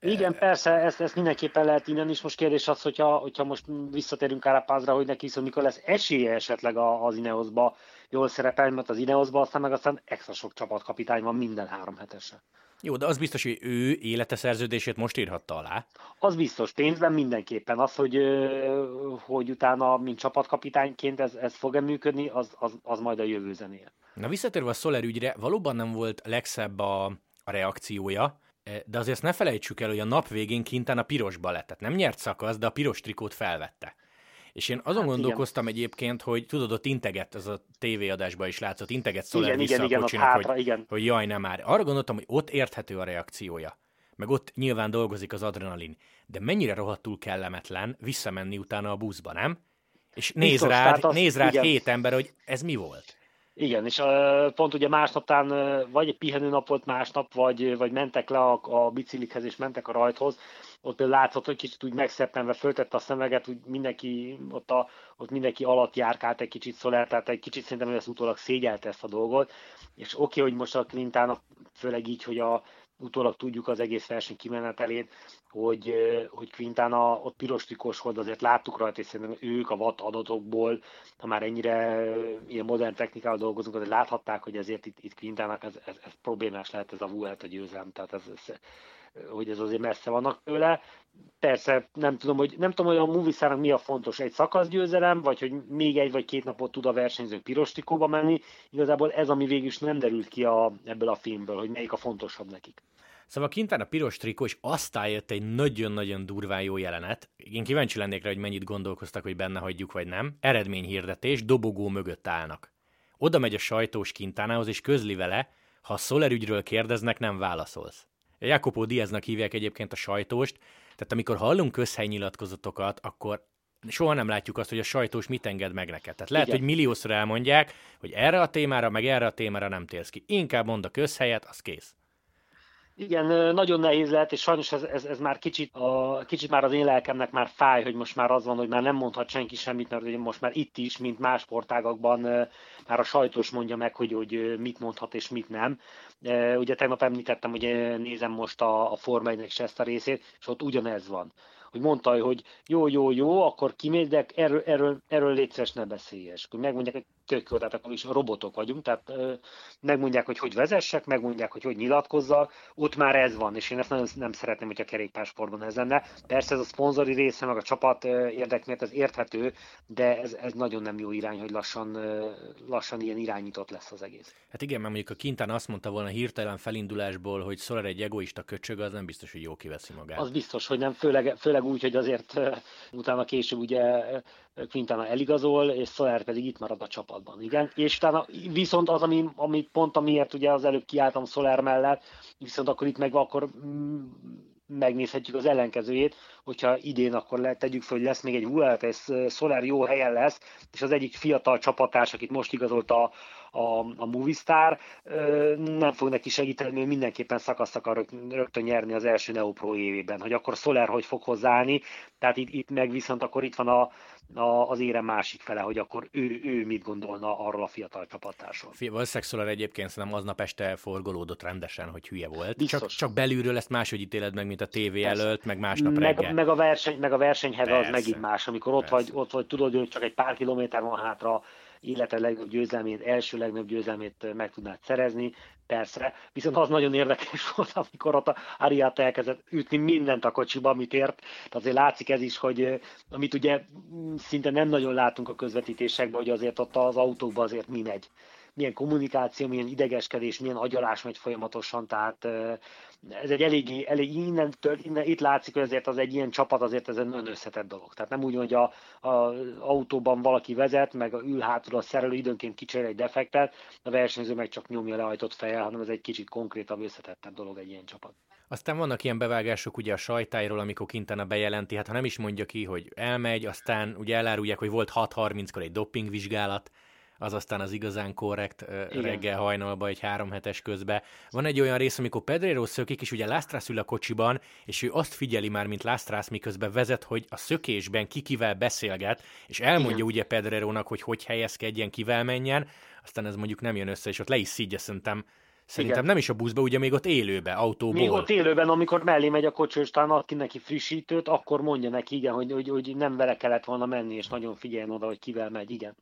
Igen, persze, ezt, ezt mindenképpen lehet innen is. Most kérdés az, hogyha, hogyha most visszatérünk Karapázra, hogy neki viszont mikor lesz esélye esetleg az Ineosba jól szerepelni, mert az Ineosba aztán meg aztán extra sok csapatkapitány van minden három hetesre. Jó, de az biztos, hogy ő élete szerződését most írhatta alá. Az biztos, pénzben mindenképpen. Az, hogy, hogy utána, mint csapatkapitányként ez, ez fog-e működni, az, az, az majd a jövő zenéje. Na visszatérve a Soler ügyre, valóban nem volt legszebb a, a reakciója, de azért ne felejtsük el, hogy a nap végén kintán a pirosba lett. Tehát nem nyert szakasz, de a piros trikót felvette. És én azon hát gondolkoztam igen. egyébként, hogy tudod, ott integet, ez a tévéadásban is látszott, integet Szoler igen, vissza igen, a igen, kocsinak, hátra, hogy, igen. hogy jaj, nem már. Arra gondoltam, hogy ott érthető a reakciója. Meg ott nyilván dolgozik az adrenalin. De mennyire rohadtul kellemetlen visszamenni utána a buszba, nem? És néz Biztos, rád, az, néz rád hét ember, hogy ez mi volt. Igen, és uh, pont ugye másnaptán uh, vagy egy pihenő nap volt másnap, vagy, vagy mentek le a, a biciklikhez és mentek a rajthoz, ott például látszott, hogy kicsit úgy megszeppenve föltette a szemeget, úgy mindenki, ott, a, ott mindenki alatt járkált egy kicsit szolár, tehát egy kicsit szerintem hogy ezt utólag szégyelte ezt a dolgot, és oké, okay, hogy most a Clintának, főleg így, hogy a, utólag tudjuk az egész verseny kimenetelét, hogy, hogy Quintana ott piros trikos volt, azért láttuk rajta, és szerintem ők a watt adatokból, ha már ennyire ilyen modern technikával dolgozunk, azért láthatták, hogy ezért itt, itt Quintának ez, ez, ez, problémás lehet ez a Vuelta győzelem, tehát ez, ez, hogy ez azért messze vannak tőle. Persze nem tudom, hogy, nem tudom, hogy a Movistar mi a fontos, egy szakaszgyőzelem, vagy hogy még egy vagy két napot tud a versenyző piros trikóba menni. Igazából ez, ami végül is nem derült ki a, ebből a filmből, hogy melyik a fontosabb nekik. Szóval kintán a piros trikó, és aztán jött egy nagyon-nagyon durván jó jelenet. Én kíváncsi lennék rá, hogy mennyit gondolkoztak, hogy benne hagyjuk, vagy nem. Eredményhirdetés, dobogó mögött állnak. Oda megy a sajtós kintánához, és közli vele, ha a ügyről kérdeznek, nem válaszolsz. Jacopo Diaznak hívják egyébként a sajtóst, tehát amikor hallunk közhelynyilatkozatokat, akkor soha nem látjuk azt, hogy a sajtós mit enged meg neked. Tehát lehet, Igen. hogy milliószor elmondják, hogy erre a témára, meg erre a témára nem térsz ki. Inkább mond a közhelyet, az kész. Igen, nagyon nehéz lehet, és sajnos ez, ez, ez már kicsit, a, kicsit már az én lelkemnek már fáj, hogy most már az van, hogy már nem mondhat senki semmit, mert ugye most már itt is, mint más sportágakban már a sajtos mondja meg, hogy, hogy mit mondhat és mit nem. Ugye tegnap említettem, hogy nézem most a, a Forma 1 ezt a részét, és ott ugyanez van hogy mondta, hogy jó, jó, jó, akkor kimész, de erről, erről, erről létszeres ne beszélj. És akkor megmondják, hogy akkor is robotok vagyunk, tehát megmondják, hogy hogy vezessek, megmondják, hogy hogy nyilatkozzak, ott már ez van, és én ezt nagyon nem szeretném, hogy a kerékpársportban ez lenne. Persze ez a szponzori része, meg a csapat érdek miatt ez érthető, de ez, ez nagyon nem jó irány, hogy lassan, lassan ilyen irányított lesz az egész. Hát igen, mert mondjuk a Kintán azt mondta volna hirtelen felindulásból, hogy Solar egy egoista köcsög, az nem biztos, hogy jó kiveszi magát. Az biztos, hogy nem, főleg, főleg úgy, hogy azért utána később ugye Quintana eligazol, és Soler pedig itt marad a csapatban. Igen. És utána viszont az, ami, ami pont amiért ugye az előbb kiálltam Soler mellett, viszont akkor itt meg akkor mm, megnézhetjük az ellenkezőjét, hogyha idén akkor le, tegyük fel, hogy lesz még egy Vuelta, és Soler jó helyen lesz, és az egyik fiatal csapatás, akit most igazolt a, a, a Movistar, nem fog neki segíteni, mert mindenképpen szakasz akar rögtön nyerni az első Neopro évében, hogy akkor Soler hogy fog hozzáállni, tehát itt, itt meg viszont akkor itt van a, a, az ére másik fele, hogy akkor ő, ő mit gondolna arról a fiatal csapattársról. Valószínűleg Soler egyébként szerintem aznap este forgolódott rendesen, hogy hülye volt. Csak, csak belülről ezt máshogy ítéled meg, mint a tévé előtt, meg másnap meg, reggel. Meg a, verseny, meg a versenyhez az megint más, amikor ott vagy, ott vagy, tudod, hogy csak egy pár kilométer van hátra, élete legnagyobb győzelmét, első legnagyobb győzelmét meg tudnád szerezni, persze. Viszont az nagyon érdekes volt, amikor ott a Ariát elkezdett ütni mindent a kocsiba, amit ért. Tehát azért látszik ez is, hogy amit ugye szinte nem nagyon látunk a közvetítésekben, hogy azért ott az autókban azért mi megy milyen kommunikáció, milyen idegeskedés, milyen agyalás megy folyamatosan, tehát ez egy eléggé, elég innentől, innen, itt látszik, hogy azért az egy ilyen csapat azért ez egy nagyon összetett dolog. Tehát nem úgy, hogy a, a autóban valaki vezet, meg a ül hátul a szerelő időnként kicserél egy defektet, a versenyző meg csak nyomja lehajtott fejjel, hanem ez egy kicsit konkrétabb, összetettebb dolog egy ilyen csapat. Aztán vannak ilyen bevágások ugye a sajtájról, amikor Quintana bejelenti, hát ha nem is mondja ki, hogy elmegy, aztán ugye elárulják, hogy volt 6.30-kor egy dopingvizsgálat, az aztán az igazán korrekt Igen. reggel hajnalba, egy három hetes közbe. Van egy olyan rész, amikor Pedrero szökik, és ugye Lastras ül a kocsiban, és ő azt figyeli már, mint Lastras, miközben vezet, hogy a szökésben ki kivel beszélget, és elmondja Igen. ugye Pedrerónak, hogy hogy helyezkedjen, kivel menjen, aztán ez mondjuk nem jön össze, és ott le is szígye szerintem Szerintem Igen. nem is a buszba, ugye még ott élőbe, autóból. Még ott élőben, amikor mellé megy a kocsi, és talán ad ki neki frissítőt, akkor mondja neki, igen, hogy, hogy, hogy nem vele kellett volna menni, és nagyon figyeljen oda, hogy kivel megy, igen.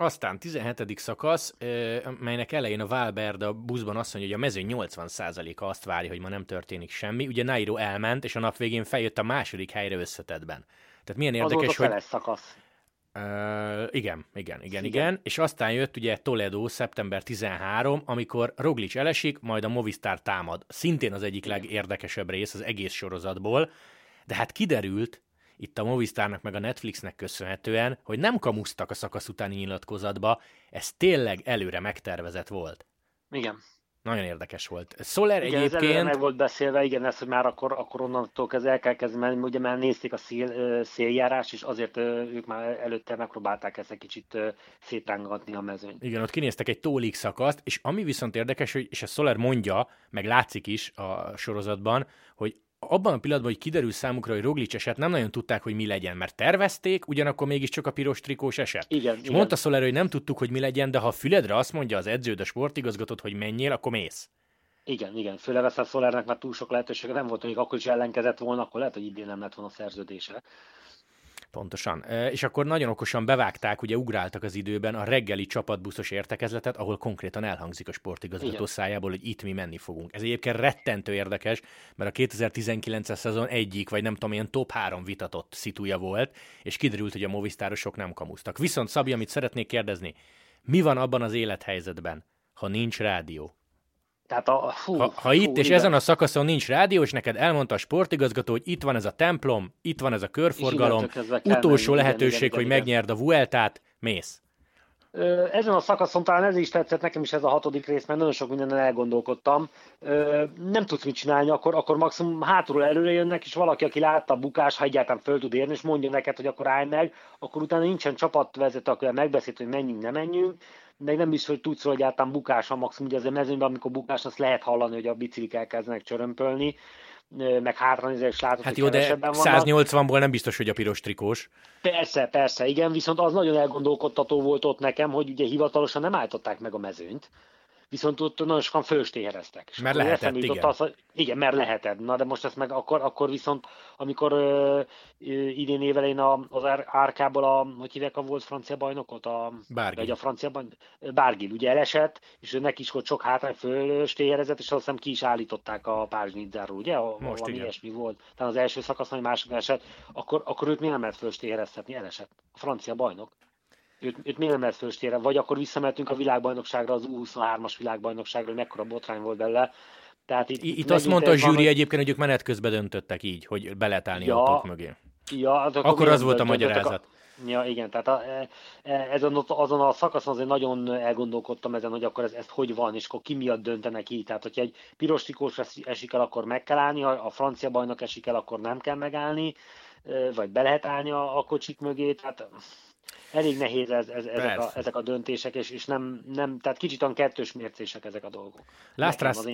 Aztán 17. szakasz, melynek elején a Valverde a buszban azt mondja, hogy a mezőny 80%-a azt várja, hogy ma nem történik semmi. Ugye Nairo elment, és a nap végén feljött a második helyre összetettben. Tehát milyen érdekes, Az volt a hogy... szakasz. Uh, igen, igen, igen, igen, és aztán jött ugye Toledo szeptember 13, amikor Roglic elesik, majd a Movistar támad. Szintén az egyik igen. legérdekesebb rész az egész sorozatból, de hát kiderült, itt a Movistarnak meg a Netflixnek köszönhetően, hogy nem kamusztak a szakasz utáni nyilatkozatba, ez tényleg előre megtervezett volt. Igen. Nagyon érdekes volt. Soler igen, egyébként... Ez meg volt beszélve, igen, ez, hogy már akkor, akkor onnantól kezdve el kell kezdeni, mert ugye már nézték a szél, széljárás, és azért ők már előtte megpróbálták ezt egy kicsit szétrángatni a mezőnyt. Igen, ott kinéztek egy tólik szakaszt, és ami viszont érdekes, hogy, és a Soler mondja, meg látszik is a sorozatban, hogy abban a pillanatban, hogy kiderül számukra, hogy Roglic eset, nem nagyon tudták, hogy mi legyen, mert tervezték, ugyanakkor mégiscsak a piros trikós eset. Igen, és igen. mondta Soler, hogy nem tudtuk, hogy mi legyen, de ha a füledre azt mondja az edződ, a sportigazgatót, hogy menjél, akkor mész. Igen, igen. Főleg a Solernek már túl sok lehetősége nem volt, hogy akkor is ellenkezett volna, akkor lehet, hogy idén nem lett volna szerződése. Pontosan. És akkor nagyon okosan bevágták, ugye ugráltak az időben a reggeli csapatbuszos értekezletet, ahol konkrétan elhangzik a sportigazgató Igen. szájából, hogy itt mi menni fogunk. Ez egyébként rettentő érdekes, mert a 2019-es szezon egyik, vagy nem tudom, ilyen top három vitatott szituja volt, és kiderült, hogy a movisztárosok nem kamusztak. Viszont Szabi, amit szeretnék kérdezni, mi van abban az élethelyzetben, ha nincs rádió? Tehát a, fú, ha, ha itt fú, és ezen a szakaszon nincs rádió, és neked elmondta a sportigazgató, hogy itt van ez a templom, itt van ez a körforgalom, utolsó menni, lehetőség, igen, igen, hogy igen, megnyerd a Vueltát, mész. Ezen a szakaszon talán ez is tetszett nekem is ez a hatodik rész, mert nagyon sok mindenen elgondolkodtam. Nem tudsz mit csinálni, akkor, akkor maximum hátulról előre jönnek, és valaki, aki látta a bukás, ha egyáltalán föl tud érni, és mondja neked, hogy akkor állj meg, akkor utána nincsen csapatvezető, akivel megbeszélt, hogy menjünk, nem menjünk meg nem is, hogy tudsz, hogy egyáltalán bukás a maximum, ugye az a mezőnyben, amikor bukás, azt lehet hallani, hogy a biciklik elkezdenek csörömpölni, meg hátranézve és látod, Hát jó, de 180-ból nem biztos, hogy a piros trikós. Persze, persze, igen, viszont az nagyon elgondolkodtató volt ott nekem, hogy ugye hivatalosan nem állították meg a mezőnyt, viszont ott nagyon sokan fölstéhereztek. Mert lehetett, igen. Az, igen, mert lehetett. Na de most ezt meg akkor, akkor viszont, amikor uh, idén évelén az árkából a, hogy hívják a volt francia bajnokot? A, Bárgil. Vagy a francia bajnok, Bárgil, ugye elesett, és neki is volt sok hátrány fölstéherezett, és azt hiszem ki is állították a Pázsnitzáról, ugye? A, most valami ilyesmi volt. Tehát az első szakasz, hogy másik esett, akkor, akkor őt mi nem lehet fölstéhereztetni? Elesett. A francia bajnok őt, őt miért nem lehet főstére? Vagy akkor visszamentünk a világbajnokságra, az U23-as világbajnokságra, hogy mekkora botrány volt bele. Tehát itt, itt, azt mondta a zsűri van, egyébként, hogy ők menet közben döntöttek így, hogy be lehet állni ja, autók mögé. Ja, akkor, akkor az volt a magyarázat. A, Ja, igen, tehát a, e, e, ezen, azon a szakaszon azért nagyon elgondolkodtam ezen, hogy akkor ez, ez hogy van, és akkor ki miatt döntenek így. Tehát, hogyha egy piros trikós esik el, akkor meg kell állni, ha a francia bajnok esik el, akkor nem kell megállni, e, vagy be lehet állni a, a kocsik mögé. Tehát elég nehéz ez, ez, ezek, a, ezek a döntések, és, és nem, nem, tehát kicsit olyan kettős mércések ezek a dolgok. Lásztrász,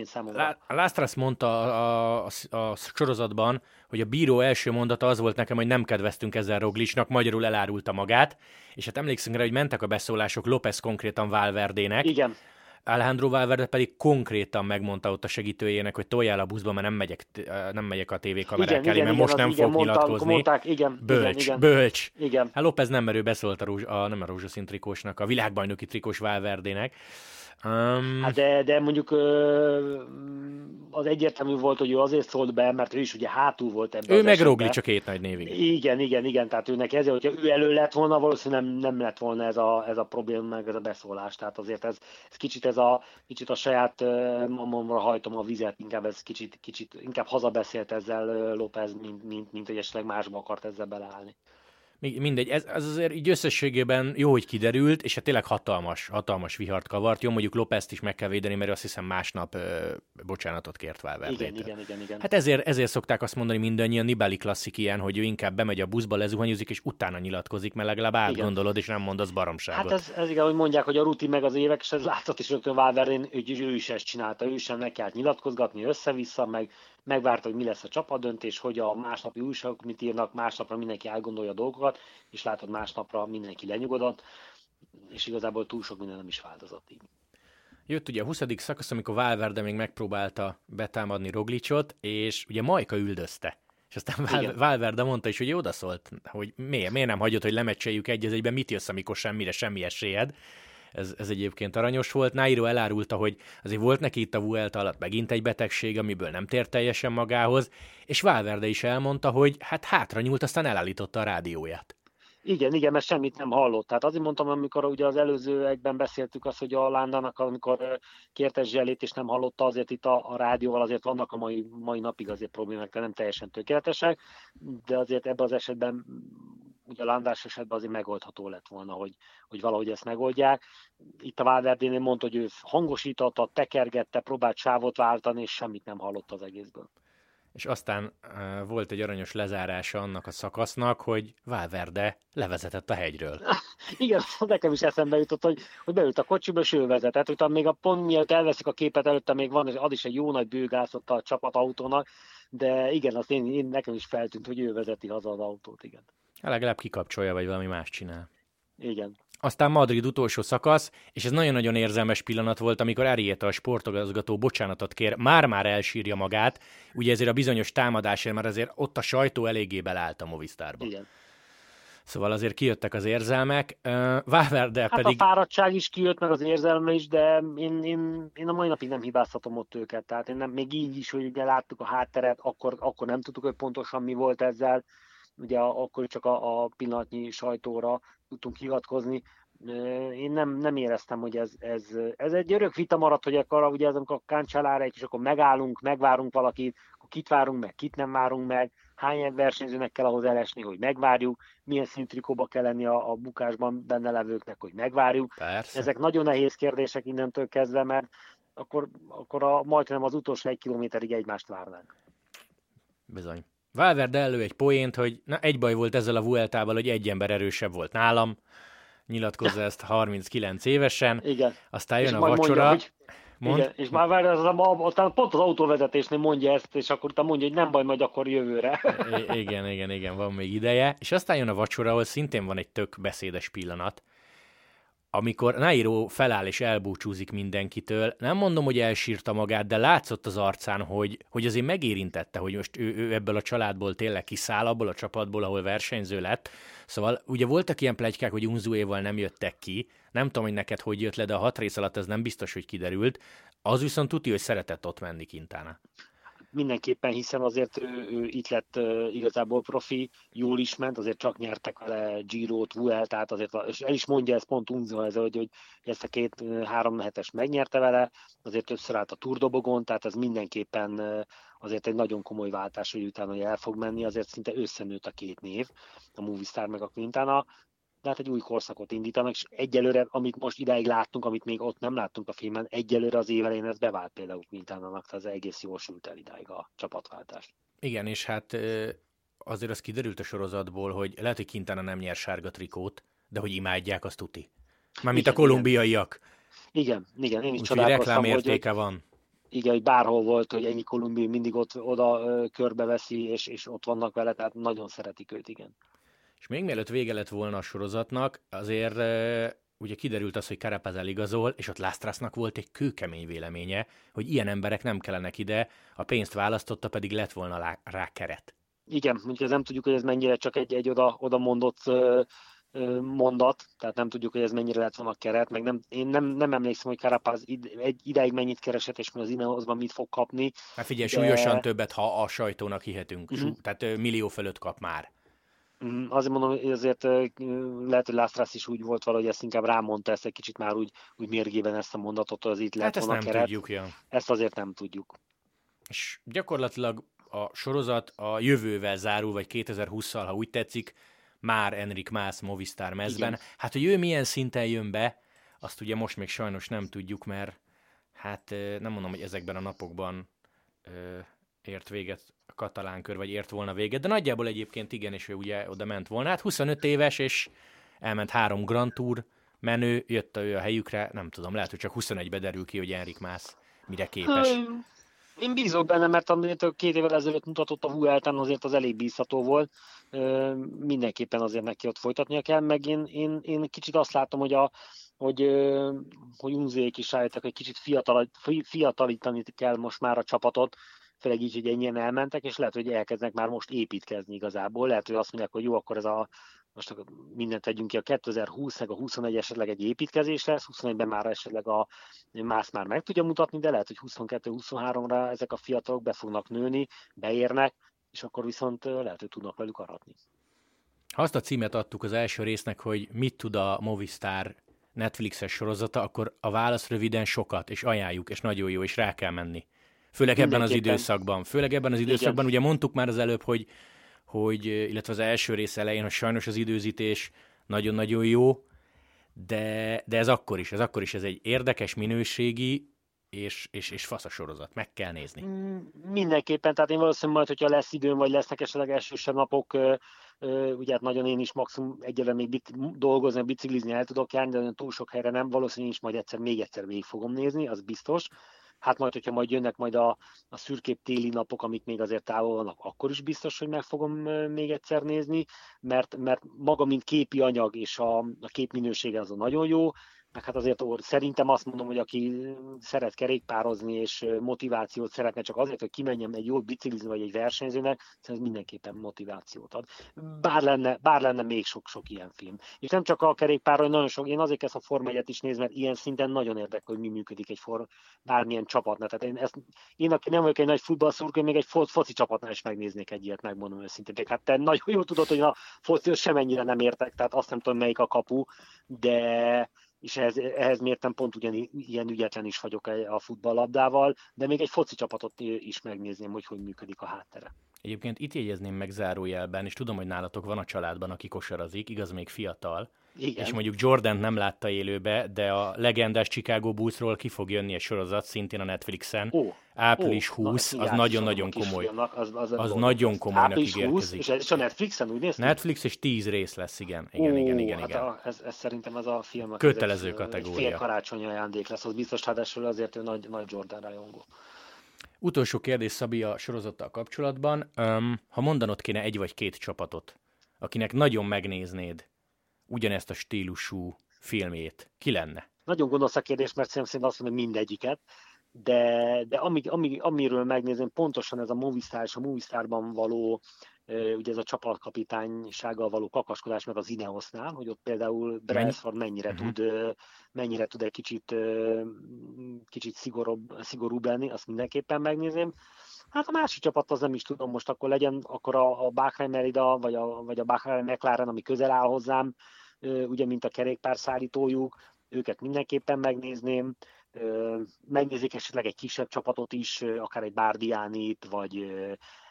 Lásztrász mondta a, a, a sorozatban, hogy a bíró első mondata az volt nekem, hogy nem kedveztünk ezzel Roglicsnak, magyarul elárulta magát, és hát emlékszünk rá, hogy mentek a beszólások López konkrétan Valverdének. Igen. Alejandro Valverde pedig konkrétan megmondta ott a segítőjének, hogy toljál a buszba, mert nem megyek, nem megyek a tévékamerák elé, mert most nem fog igen, nyilatkozni. Mondták, igen, bölcs, igen, igen. bölcs. Igen. Hát López nem merő beszólt a, rózs, a nem a rózsaszín trikósnak, a világbajnoki trikós Valverdének. Um... Hát de, de mondjuk az egyértelmű volt, hogy ő azért szólt be, mert ő is ugye hátul volt ebben Ő meg Rogli csak két nagy névig. Igen, igen, igen, tehát őnek ezért, hogyha ő elő lett volna, valószínűleg nem, nem lett volna ez a, ez a probléma, meg ez a beszólás. Tehát azért ez, ez kicsit ez a, kicsit a saját mamomra hajtom a vizet, inkább ez kicsit, kicsit inkább hazabeszélt ezzel López, mint, mint, mint hogy esetleg másba akart ezzel beleállni mindegy, ez, ez azért így összességében jó, hogy kiderült, és hát tényleg hatalmas, hatalmas vihart kavart. Jó, mondjuk Lópezt is meg kell védeni, mert azt hiszem másnap ö, bocsánatot kért Valverde. Igen, igen, igen, igen. Hát ezért, ezért szokták azt mondani mindannyian, Nibali klasszik ilyen, hogy ő inkább bemegy a buszba, lezuhanyozik, és utána nyilatkozik, mert legalább átgondolod, és nem mondasz baromságot. Hát ez, ez igen, hogy mondják, hogy a rutin meg az évek, és ez látszott is rögtön Valverde, ő, ő is ezt csinálta, ő sem meg kellett nyilatkozgatni össze-vissza, meg megvárta, hogy mi lesz a csapatdöntés, hogy a másnapi újságok mit írnak, másnapra mindenki elgondolja a dolgokat, és látod másnapra mindenki lenyugodott, és igazából túl sok minden nem is változott így. Jött ugye a 20. szakasz, amikor Valverde még megpróbálta betámadni Roglicsot, és ugye Majka üldözte. És aztán Val- Valverde mondta is, hogy odaszólt, hogy miért, miért nem hagyott, hogy lemecseljük egy egyben, mit jössz, amikor semmire semmi esélyed ez, ez egyébként aranyos volt. Nairo elárulta, hogy azért volt neki itt a Vuelta alatt megint egy betegség, amiből nem tért teljesen magához, és Valverde is elmondta, hogy hát hátra nyúlt, aztán elállította a rádióját. Igen, igen, mert semmit nem hallott. Tehát azért mondtam, amikor ugye az előzőekben beszéltük azt, hogy a Lándának, amikor kérte zselét és nem hallotta, azért itt a, a rádióval azért vannak a mai, mai napig azért problémák, de nem teljesen tökéletesek, de azért ebben az esetben ugye a Landás esetben azért megoldható lett volna, hogy, hogy valahogy ezt megoldják. Itt a Valverdénél mondta, hogy ő hangosította, tekergette, próbált sávot váltani, és semmit nem hallott az egészből. És aztán uh, volt egy aranyos lezárása annak a szakasznak, hogy Valverde levezetett a hegyről. Igen, nekem is eszembe jutott, hogy, hogy beült a kocsiba, és ő vezetett. Utána még a pont miatt elveszik a képet, előtte még van, és ad is egy jó nagy bőgászot a csapatautónak, de igen, azt én, én, nekem is feltűnt, hogy ő vezeti haza az autót, igen. Legalább kikapcsolja, vagy valami más csinál. Igen. Aztán Madrid utolsó szakasz, és ez nagyon-nagyon érzelmes pillanat volt, amikor Arieta a sportogazgató bocsánatot kér, már-már elsírja magát, ugye ezért a bizonyos támadásért, mert azért ott a sajtó eléggé belállt a Movistarba. Igen. Szóval azért kijöttek az érzelmek. Valverde hát pedig... a fáradtság is kijött, meg az érzelme is, de én, én, én a mai napig nem hibáztatom ott őket. Tehát én nem, még így is, hogy ugye láttuk a hátteret, akkor, akkor nem tudtuk, hogy pontosan mi volt ezzel ugye akkor csak a, a pillanatnyi sajtóra tudtunk hivatkozni. Én nem, nem éreztem, hogy ez, ez, ez egy örök vita maradt, hogy akkor ugye ez, amikor a káncsálára és akkor megállunk, megvárunk valakit, akkor kit várunk meg, kit nem várunk meg, hány versenyzőnek kell ahhoz elesni, hogy megvárjuk, milyen szintrikóba kell lenni a, a bukásban benne levőknek, hogy megvárjuk. Persze. Ezek nagyon nehéz kérdések innentől kezdve, mert akkor, akkor a, majdnem az utolsó egy kilométerig egymást várnánk. Bizony. Valverde elő egy poént, hogy na, egy baj volt ezzel a Vueltával, hogy egy ember erősebb volt nálam, nyilatkozza ezt 39 évesen. Igen. Aztán jön és a vacsora. Mondja, hogy Mond. Igen, és már várj, az, aztán pont az autóvezetésnél mondja ezt, és akkor utána mondja, hogy nem baj, majd akkor jövőre. I- igen, igen, igen, van még ideje. És aztán jön a vacsora, ahol szintén van egy tök beszédes pillanat, amikor Nairo feláll és elbúcsúzik mindenkitől, nem mondom, hogy elsírta magát, de látszott az arcán, hogy, hogy azért megérintette, hogy most ő, ő ebből a családból tényleg kiszáll, abból a csapatból, ahol versenyző lett. Szóval ugye voltak ilyen plegykák, hogy Unzuéval nem jöttek ki, nem tudom, hogy neked hogy jött le, de a hat rész alatt ez nem biztos, hogy kiderült. Az viszont tudja, hogy szeretett ott menni Kintána mindenképpen, hiszen azért ő, ő itt lett uh, igazából profi, jól is ment, azért csak nyertek vele Giro-t, tehát azért, és el is mondja ezt pont Unzo, ez, hogy, hogy ezt a két-három hetes megnyerte vele, azért többször állt a turdobogon, tehát ez mindenképpen uh, azért egy nagyon komoly váltás, hogy utána hogy el fog menni, azért szinte összenőtt a két név, a Movistar meg a Quintana, de hát egy új korszakot indítanak, és egyelőre, amit most idáig láttunk, amit még ott nem láttunk a filmen, egyelőre az évelén ez bevált például Quintánának, az egész jól sült el idáig a csapatváltás. Igen, és hát azért az kiderült a sorozatból, hogy lehet, hogy Quintana nem nyer sárga trikót, de hogy imádják, azt tuti. Mármint a kolumbiaiak. Igen, igen, én is Úgyhogy csodálkoztam, hogy, van. Igen, hogy bárhol volt, hogy ennyi kolumbiai mindig ott oda körbeveszi, és, és ott vannak vele, tehát nagyon szeretik őt, igen. És még mielőtt vége lett volna a sorozatnak, azért ugye kiderült az, hogy Carapaz eligazol, és ott Lásztrásznak volt egy kőkemény véleménye, hogy ilyen emberek nem kellenek ide, a pénzt választotta, pedig lett volna rá keret. Igen, úgyhogy nem tudjuk, hogy ez mennyire csak egy, egy oda, oda mondott mondat, tehát nem tudjuk, hogy ez mennyire lett volna a keret, meg nem, én nem, nem emlékszem, hogy Carapaz id, egy ideig mennyit keresett, és az Ineosban mit fog kapni. Hát figyelj, de... súlyosan többet, ha a sajtónak hihetünk, uh-huh. tehát millió fölött kap már. Mm, azért mondom, hogy azért lehet, hogy Lászlász is úgy volt valahogy ezt inkább rámondta ezt egy kicsit már úgy, úgy mérgében ezt a mondatot, az itt lehet hát ezt nem keret. tudjuk, ja. Ezt azért nem tudjuk. És gyakorlatilag a sorozat a jövővel zárul, vagy 2020-szal, ha úgy tetszik, már Enrik Mász Movistar mezben. Igen. Hát, hogy ő milyen szinten jön be, azt ugye most még sajnos nem tudjuk, mert hát nem mondom, hogy ezekben a napokban ért véget a katalán kör, vagy ért volna véget, de nagyjából egyébként igen, és ő ugye oda ment volna. Hát 25 éves, és elment három Grand Tour menő, jött ő a helyükre, nem tudom, lehet, hogy csak 21-be derül ki, hogy Enrik Mász mire képes. Én bízok benne, mert amit két évvel ezelőtt mutatott a Vuelten, azért az elég bízható volt. Mindenképpen azért neki ott folytatnia kell, meg én, én, én kicsit azt látom, hogy a, hogy, hogy Unzék is rájöttek, hogy kicsit fiatal, fiatalítani kell most már a csapatot, főleg így, hogy ennyien elmentek, és lehet, hogy elkezdnek már most építkezni igazából. Lehet, hogy azt mondják, hogy jó, akkor ez a most mindent tegyünk ki, a 2020 meg a 21 esetleg egy építkezés lesz, 21-ben már esetleg a más már meg tudja mutatni, de lehet, hogy 22-23-ra ezek a fiatalok be fognak nőni, beérnek, és akkor viszont lehet, hogy tudnak velük aratni. Azt a címet adtuk az első résznek, hogy mit tud a Movistar Netflixes sorozata, akkor a válasz röviden sokat, és ajánljuk, és nagyon jó, és rá kell menni. Főleg ebben az időszakban. Főleg ebben az időszakban, Igen. ugye mondtuk már az előbb, hogy, hogy, illetve az első rész elején, hogy sajnos az időzítés nagyon-nagyon jó, de, de ez akkor is, ez akkor is ez egy érdekes, minőségi, és, és, és fasz a sorozat, meg kell nézni. Mm, mindenképpen, tehát én valószínűleg majd, hogyha lesz időm, vagy lesznek esetleg elsősebb napok, ugye hát nagyon én is maximum egyre még dolgozni, biciklizni el tudok járni, de túl sok helyre nem, valószínűleg is majd egyszer, még egyszer végig fogom nézni, az biztos hát majd, hogyha majd jönnek majd a, a szürkép téli napok, amik még azért távol vannak, akkor is biztos, hogy meg fogom még egyszer nézni, mert, mert maga, mint képi anyag és a, a kép minősége az a nagyon jó, meg hát azért szerintem azt mondom, hogy aki szeret kerékpározni és motivációt szeretne csak azért, hogy kimenjen egy jó biciklizni vagy egy versenyzőnek, ez mindenképpen motivációt ad. Bár lenne, bár lenne még sok-sok ilyen film. És nem csak a kerékpáron, nagyon sok, én azért ezt a Forma 1 is nézem, mert ilyen szinten nagyon érdekel, hogy mi működik egy for, bármilyen csapatnál. Tehát én, ezt, én, aki nem vagyok egy nagy futballszurkó, még egy foci csapatnál is megnéznék egy ilyet, megmondom őszintén. Hát te nagyon jól tudod, hogy a foci semennyire nem értek, tehát azt nem tudom, melyik a kapu, de és ehhez, ehhez mértem pont ugyan ilyen ügyetlen is vagyok a futballlabdával, de még egy foci csapatot is megnézném, hogy hogy működik a háttere. Egyébként itt jegyezném meg zárójelben, és tudom, hogy nálatok van a családban, aki kosarazik, igaz, még fiatal, igen. És mondjuk Jordan nem látta élőbe, de a legendás Chicago Bullsról ki fog jönni egy sorozat, szintén a Netflixen. Ó, Április ó, 20, na, az nagyon-nagyon komoly. az, az, az nagyon komolynak Április ígérkezik. 20, és, és a Netflixen úgy néz Netflix és 10 rész lesz, igen. Igen, ó, igen, igen. Hát igen. A, ez, ez, szerintem ez a film. Kötelező ez kategória. Fél karácsonyi ajándék lesz, az biztos, hát azért ő nagy, nagy Jordan rajongó. Utolsó kérdés Szabi a sorozattal kapcsolatban. Um, ha mondanod kéne egy vagy két csapatot, akinek nagyon megnéznéd ugyanezt a stílusú filmét, ki lenne? Nagyon gonosz a kérdés, mert szerintem azt mondom, mindegyiket, de, de ami, ami, amiről megnézem, pontosan ez a Movistar és a Movistarban való ugye ez a csapatkapitánysággal való kakaskodás meg az Ineosnál, hogy ott például Brailsford mennyire uh-huh. tud, mennyire tud egy kicsit, kicsit szigorúbb, szigorúbb lenni, azt mindenképpen megnézném. Hát a másik csapat az nem is tudom, most akkor legyen akkor a, a Bahrain Merida, vagy a, vagy a Bahrain McLaren, ami közel áll hozzám, ugye, mint a kerékpárszállítójuk, őket mindenképpen megnézném. Megnézik esetleg egy kisebb csapatot is, akár egy Bárdiánit, vagy,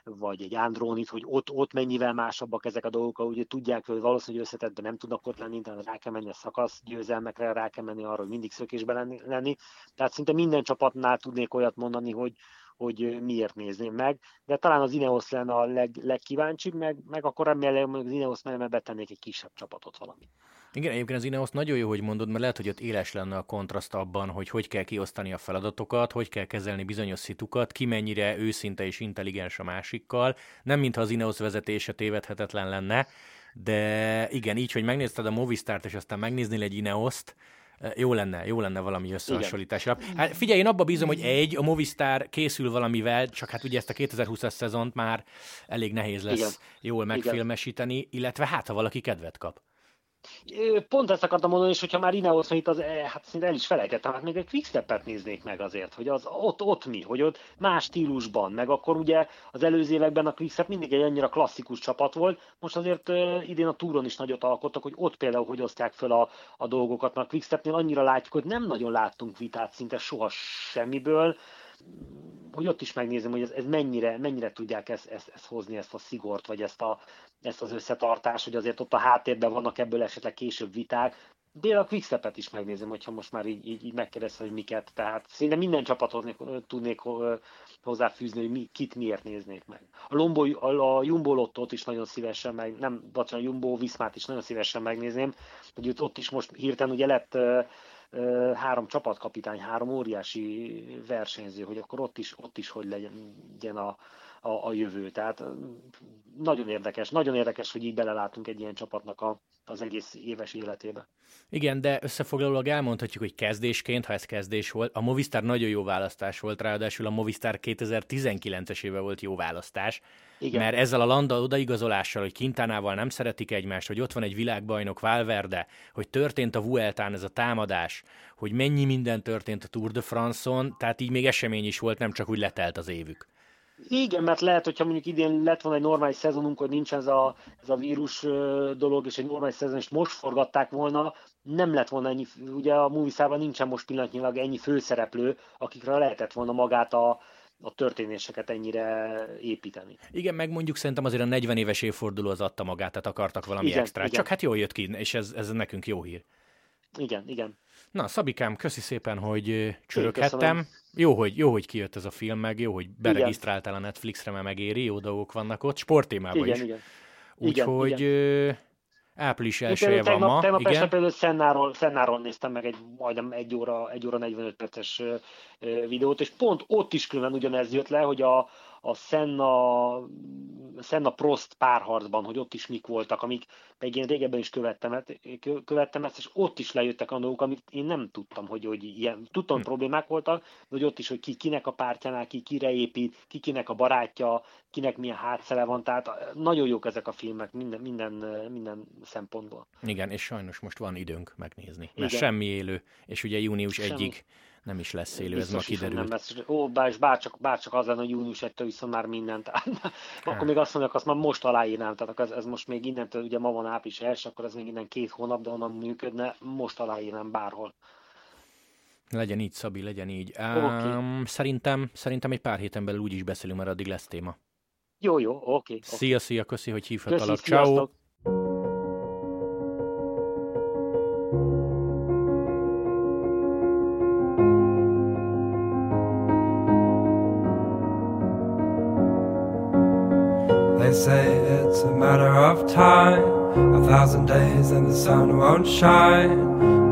vagy egy Andrónit, hogy ott, ott mennyivel másabbak ezek a dolgok, ugye tudják, hogy valószínűleg összetettben nem tudnak ott lenni, tehát rá kell menni a szakasz győzelmekre, rá kell menni arra, hogy mindig szökésben lenni. Tehát szinte minden csapatnál tudnék olyat mondani, hogy, hogy miért nézném meg, de talán az Ineos lenne a leg, legkíváncsibb, meg, meg akkor remélem, hogy az Ineos mellett betennék egy kisebb csapatot valami. Igen, egyébként az Ineos nagyon jó, hogy mondod, mert lehet, hogy ott éles lenne a kontraszt abban, hogy hogy kell kiosztani a feladatokat, hogy kell kezelni bizonyos szitukat, ki mennyire őszinte és intelligens a másikkal. Nem mintha az Ineos vezetése tévedhetetlen lenne, de igen, így, hogy megnézted a Movistart, és aztán megnéznél egy Ineoszt, jó lenne, jó lenne valami összehasonlításra. Hát figyelj, én abba bízom, hogy egy, a Movistar készül valamivel, csak hát ugye ezt a 2020-as szezont már elég nehéz lesz Igen. jól megfilmesíteni, illetve hát, ha valaki kedvet kap. Pont ezt akartam mondani, és hogyha már Ineos itt az, eh, hát szinte el is felejtettem, hát még egy quickstep néznék meg azért, hogy az ott, ott mi, hogy ott más stílusban, meg akkor ugye az előző években a quickstep mindig egy annyira klasszikus csapat volt, most azért idén a túron is nagyot alkottak, hogy ott például hogy osztják fel a, a dolgokat, mert a quickstepnél annyira látjuk, hogy nem nagyon láttunk vitát szinte soha semmiből, hogy ott is megnézem, hogy ez, ez mennyire, mennyire tudják ezt, ezt, ezt hozni, ezt a szigort, vagy ezt, a, ezt az összetartást, hogy azért ott a háttérben vannak ebből esetleg később viták. De a Quickstep-et is megnézem, hogyha most már így, így, így megkérdezte, hogy miket. Tehát szinte minden csapathoz tudnék hozzáfűzni, hogy mi, kit miért néznék meg. A, Lombo, a, a Jumbo Lottot is nagyon szívesen meg, nem, bocsánat, a Jumbo Viszmát is nagyon szívesen megnézném, hogy ott is most hirtelen ugye lett három csapatkapitány, három óriási versenyző, hogy akkor ott is, ott is hogy legyen a, a, a jövő. Tehát nagyon érdekes, nagyon érdekes, hogy így belelátunk egy ilyen csapatnak a, az egész éves életébe. Igen, de összefoglalólag elmondhatjuk, hogy kezdésként, ha ez kezdés volt, a Movistar nagyon jó választás volt, ráadásul a Movistar 2019-es éve volt jó választás, Igen. mert ezzel a Landa odaigazolással, hogy Kintánával nem szeretik egymást, hogy ott van egy világbajnok Valverde, hogy történt a Vueltán ez a támadás, hogy mennyi minden történt a Tour de France-on, tehát így még esemény is volt, nem csak úgy letelt az évük. Igen, mert lehet, hogyha mondjuk idén lett volna egy normális szezonunk, hogy nincs ez a, ez a vírus dolog, és egy normális szezon, és most forgatták volna, nem lett volna ennyi, ugye a Movistarban nincsen most pillanatnyilag ennyi főszereplő, akikre lehetett volna magát a, a történéseket ennyire építeni. Igen, meg mondjuk szerintem azért a 40 éves évforduló az adta magát, tehát akartak valami igen, extra. Igen. Csak hát jól jött ki, és ez, ez nekünk jó hír. Igen, igen. Na, Szabikám, köszi szépen, hogy csöröghettem. Jó hogy, jó, hogy kijött ez a film, meg jó, hogy beregisztráltál a Netflixre, mert megéri, jó dolgok vannak ott, sporttémában is. Igen. Úgyhogy április elsője van ma. Tegnap igen. például Szennáról, Szennáról néztem meg egy majdnem egy óra, egy óra 45 perces videót, és pont ott is külön ugyanez jött le, hogy a, a Senna, Senna Prost párharcban, hogy ott is mik voltak, amik meg én régebben is követtem, követtem ezt, és ott is lejöttek a dolgok, amit én nem tudtam, hogy, hogy ilyen, tudtam, hogy hm. problémák voltak, de hogy ott is, hogy ki kinek a pártjánál, ki kire épít, ki kinek a barátja, kinek milyen hátszele van, tehát nagyon jók ezek a filmek minden, minden, minden szempontból. Igen, és sajnos most van időnk megnézni, mert Igen. semmi élő, és ugye június semmi. egyig nem is lesz élő, Biztos ez ma kiderült. Nem lesz. Ó, bár, bárcsak, bárcsak az lenne, hogy június 1 viszont már mindent. akkor még azt mondják, azt már most aláírnám. Tehát ez, ez most még innentől, ugye ma van április első, akkor ez még innen két hónap, de onnan működne, most aláírnám bárhol. Legyen így, Szabi, legyen így. Okay. Um, szerintem, szerintem egy pár héten belül úgy is beszélünk, mert addig lesz téma. Jó, jó, oké. Okay, Szia, szia, köszi, hogy hívhatalak. Ciao. Say it's a matter of time, a thousand days and the sun won't shine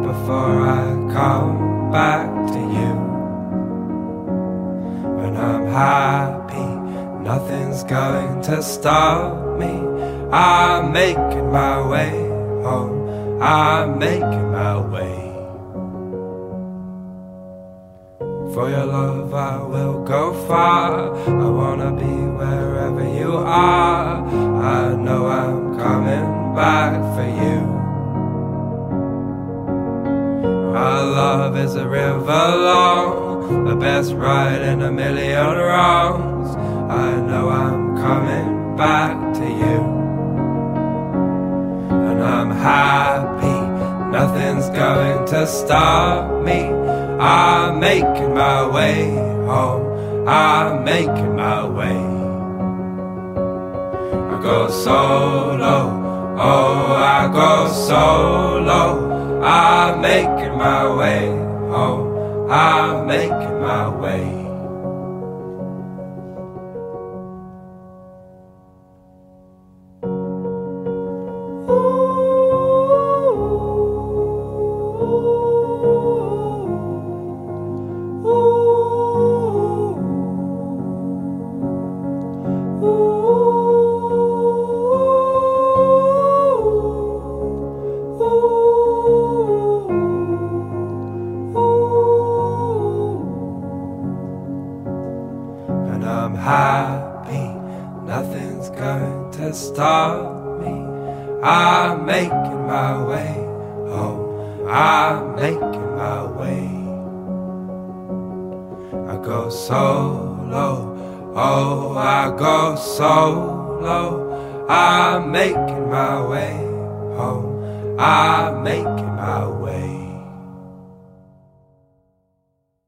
before I come back to you. When I'm happy, nothing's going to stop me. I'm making my way home, I'm making my way. For your love, I will go far. I wanna be wherever you are. I know I'm coming back for you. Our love is a river long, the best ride in a million wrongs. I know I'm coming back to you. And I'm happy, nothing's going to stop me. I'm making my way home. I'm making my way. I go solo. Oh, I go solo. I'm making my way home. I'm making my way.